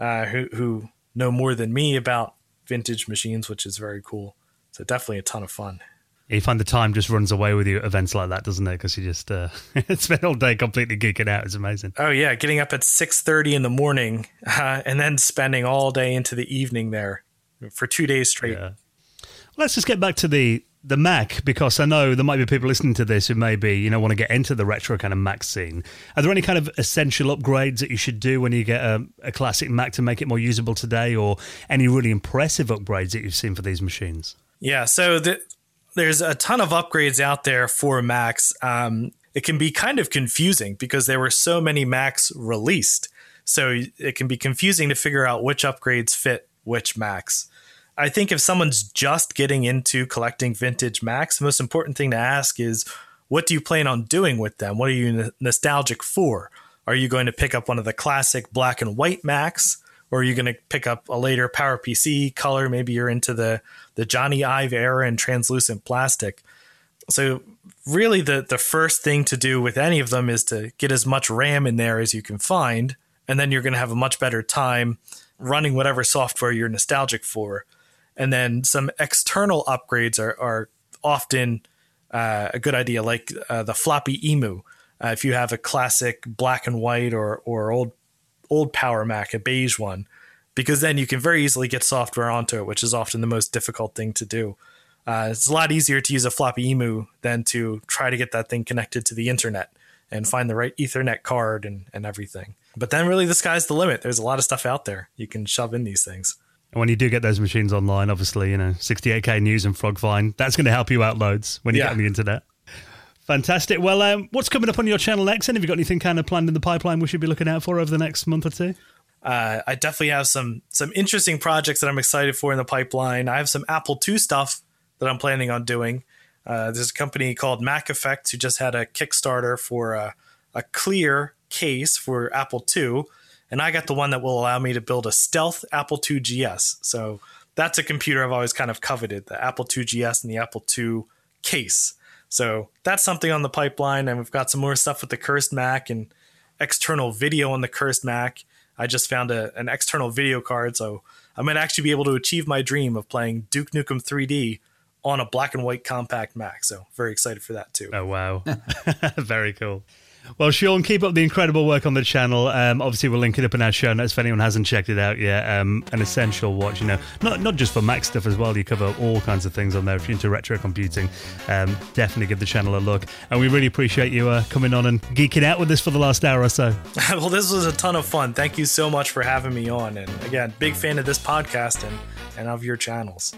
uh, who who know more than me about vintage machines, which is very cool. So definitely a ton of fun. You find the time just runs away with you at events like that, doesn't it? Because you just uh, spend all day completely geeking out. It's amazing. Oh yeah, getting up at six thirty in the morning uh, and then spending all day into the evening there for two days straight. Yeah. Let's just get back to the the Mac because I know there might be people listening to this who maybe you know want to get into the retro kind of Mac scene. Are there any kind of essential upgrades that you should do when you get a, a classic Mac to make it more usable today, or any really impressive upgrades that you've seen for these machines? Yeah, so the, there's a ton of upgrades out there for Macs. Um, it can be kind of confusing because there were so many Macs released, so it can be confusing to figure out which upgrades fit which Macs. I think if someone's just getting into collecting vintage Macs, the most important thing to ask is what do you plan on doing with them? What are you nostalgic for? Are you going to pick up one of the classic black and white Macs? Or are you going to pick up a later PowerPC color? Maybe you're into the, the Jony Ive era and translucent plastic. So, really, the, the first thing to do with any of them is to get as much RAM in there as you can find. And then you're going to have a much better time running whatever software you're nostalgic for and then some external upgrades are, are often uh, a good idea, like uh, the floppy emu. Uh, if you have a classic black and white or or old old Power Mac, a beige one, because then you can very easily get software onto it, which is often the most difficult thing to do. Uh, it's a lot easier to use a floppy emu than to try to get that thing connected to the internet and find the right Ethernet card and, and everything. But then really the sky's the limit. There's a lot of stuff out there you can shove in these things. And when you do get those machines online, obviously, you know, 68k news and FrogFind, that's going to help you out loads when you yeah. get on the internet. Fantastic. Well, um, what's coming up on your channel next? And have you got anything kind of planned in the pipeline we should be looking out for over the next month or two? Uh, I definitely have some some interesting projects that I'm excited for in the pipeline. I have some Apple II stuff that I'm planning on doing. Uh, there's a company called MacEffects who just had a Kickstarter for a, a clear case for Apple II and I got the one that will allow me to build a stealth Apple II GS. So that's a computer I've always kind of coveted the Apple II GS and the Apple II case. So that's something on the pipeline. And we've got some more stuff with the Cursed Mac and external video on the Cursed Mac. I just found a, an external video card. So I might actually be able to achieve my dream of playing Duke Nukem 3D on a black and white compact Mac. So very excited for that too. Oh, wow. very cool. Well, Sean, keep up the incredible work on the channel. Um, obviously, we'll link it up in our show notes if anyone hasn't checked it out yet. Um, an essential watch, you know, not not just for Mac stuff as well. You cover all kinds of things on there. If you're into retro computing, um, definitely give the channel a look. And we really appreciate you uh, coming on and geeking out with us for the last hour or so. well, this was a ton of fun. Thank you so much for having me on. And again, big fan of this podcast and, and of your channels.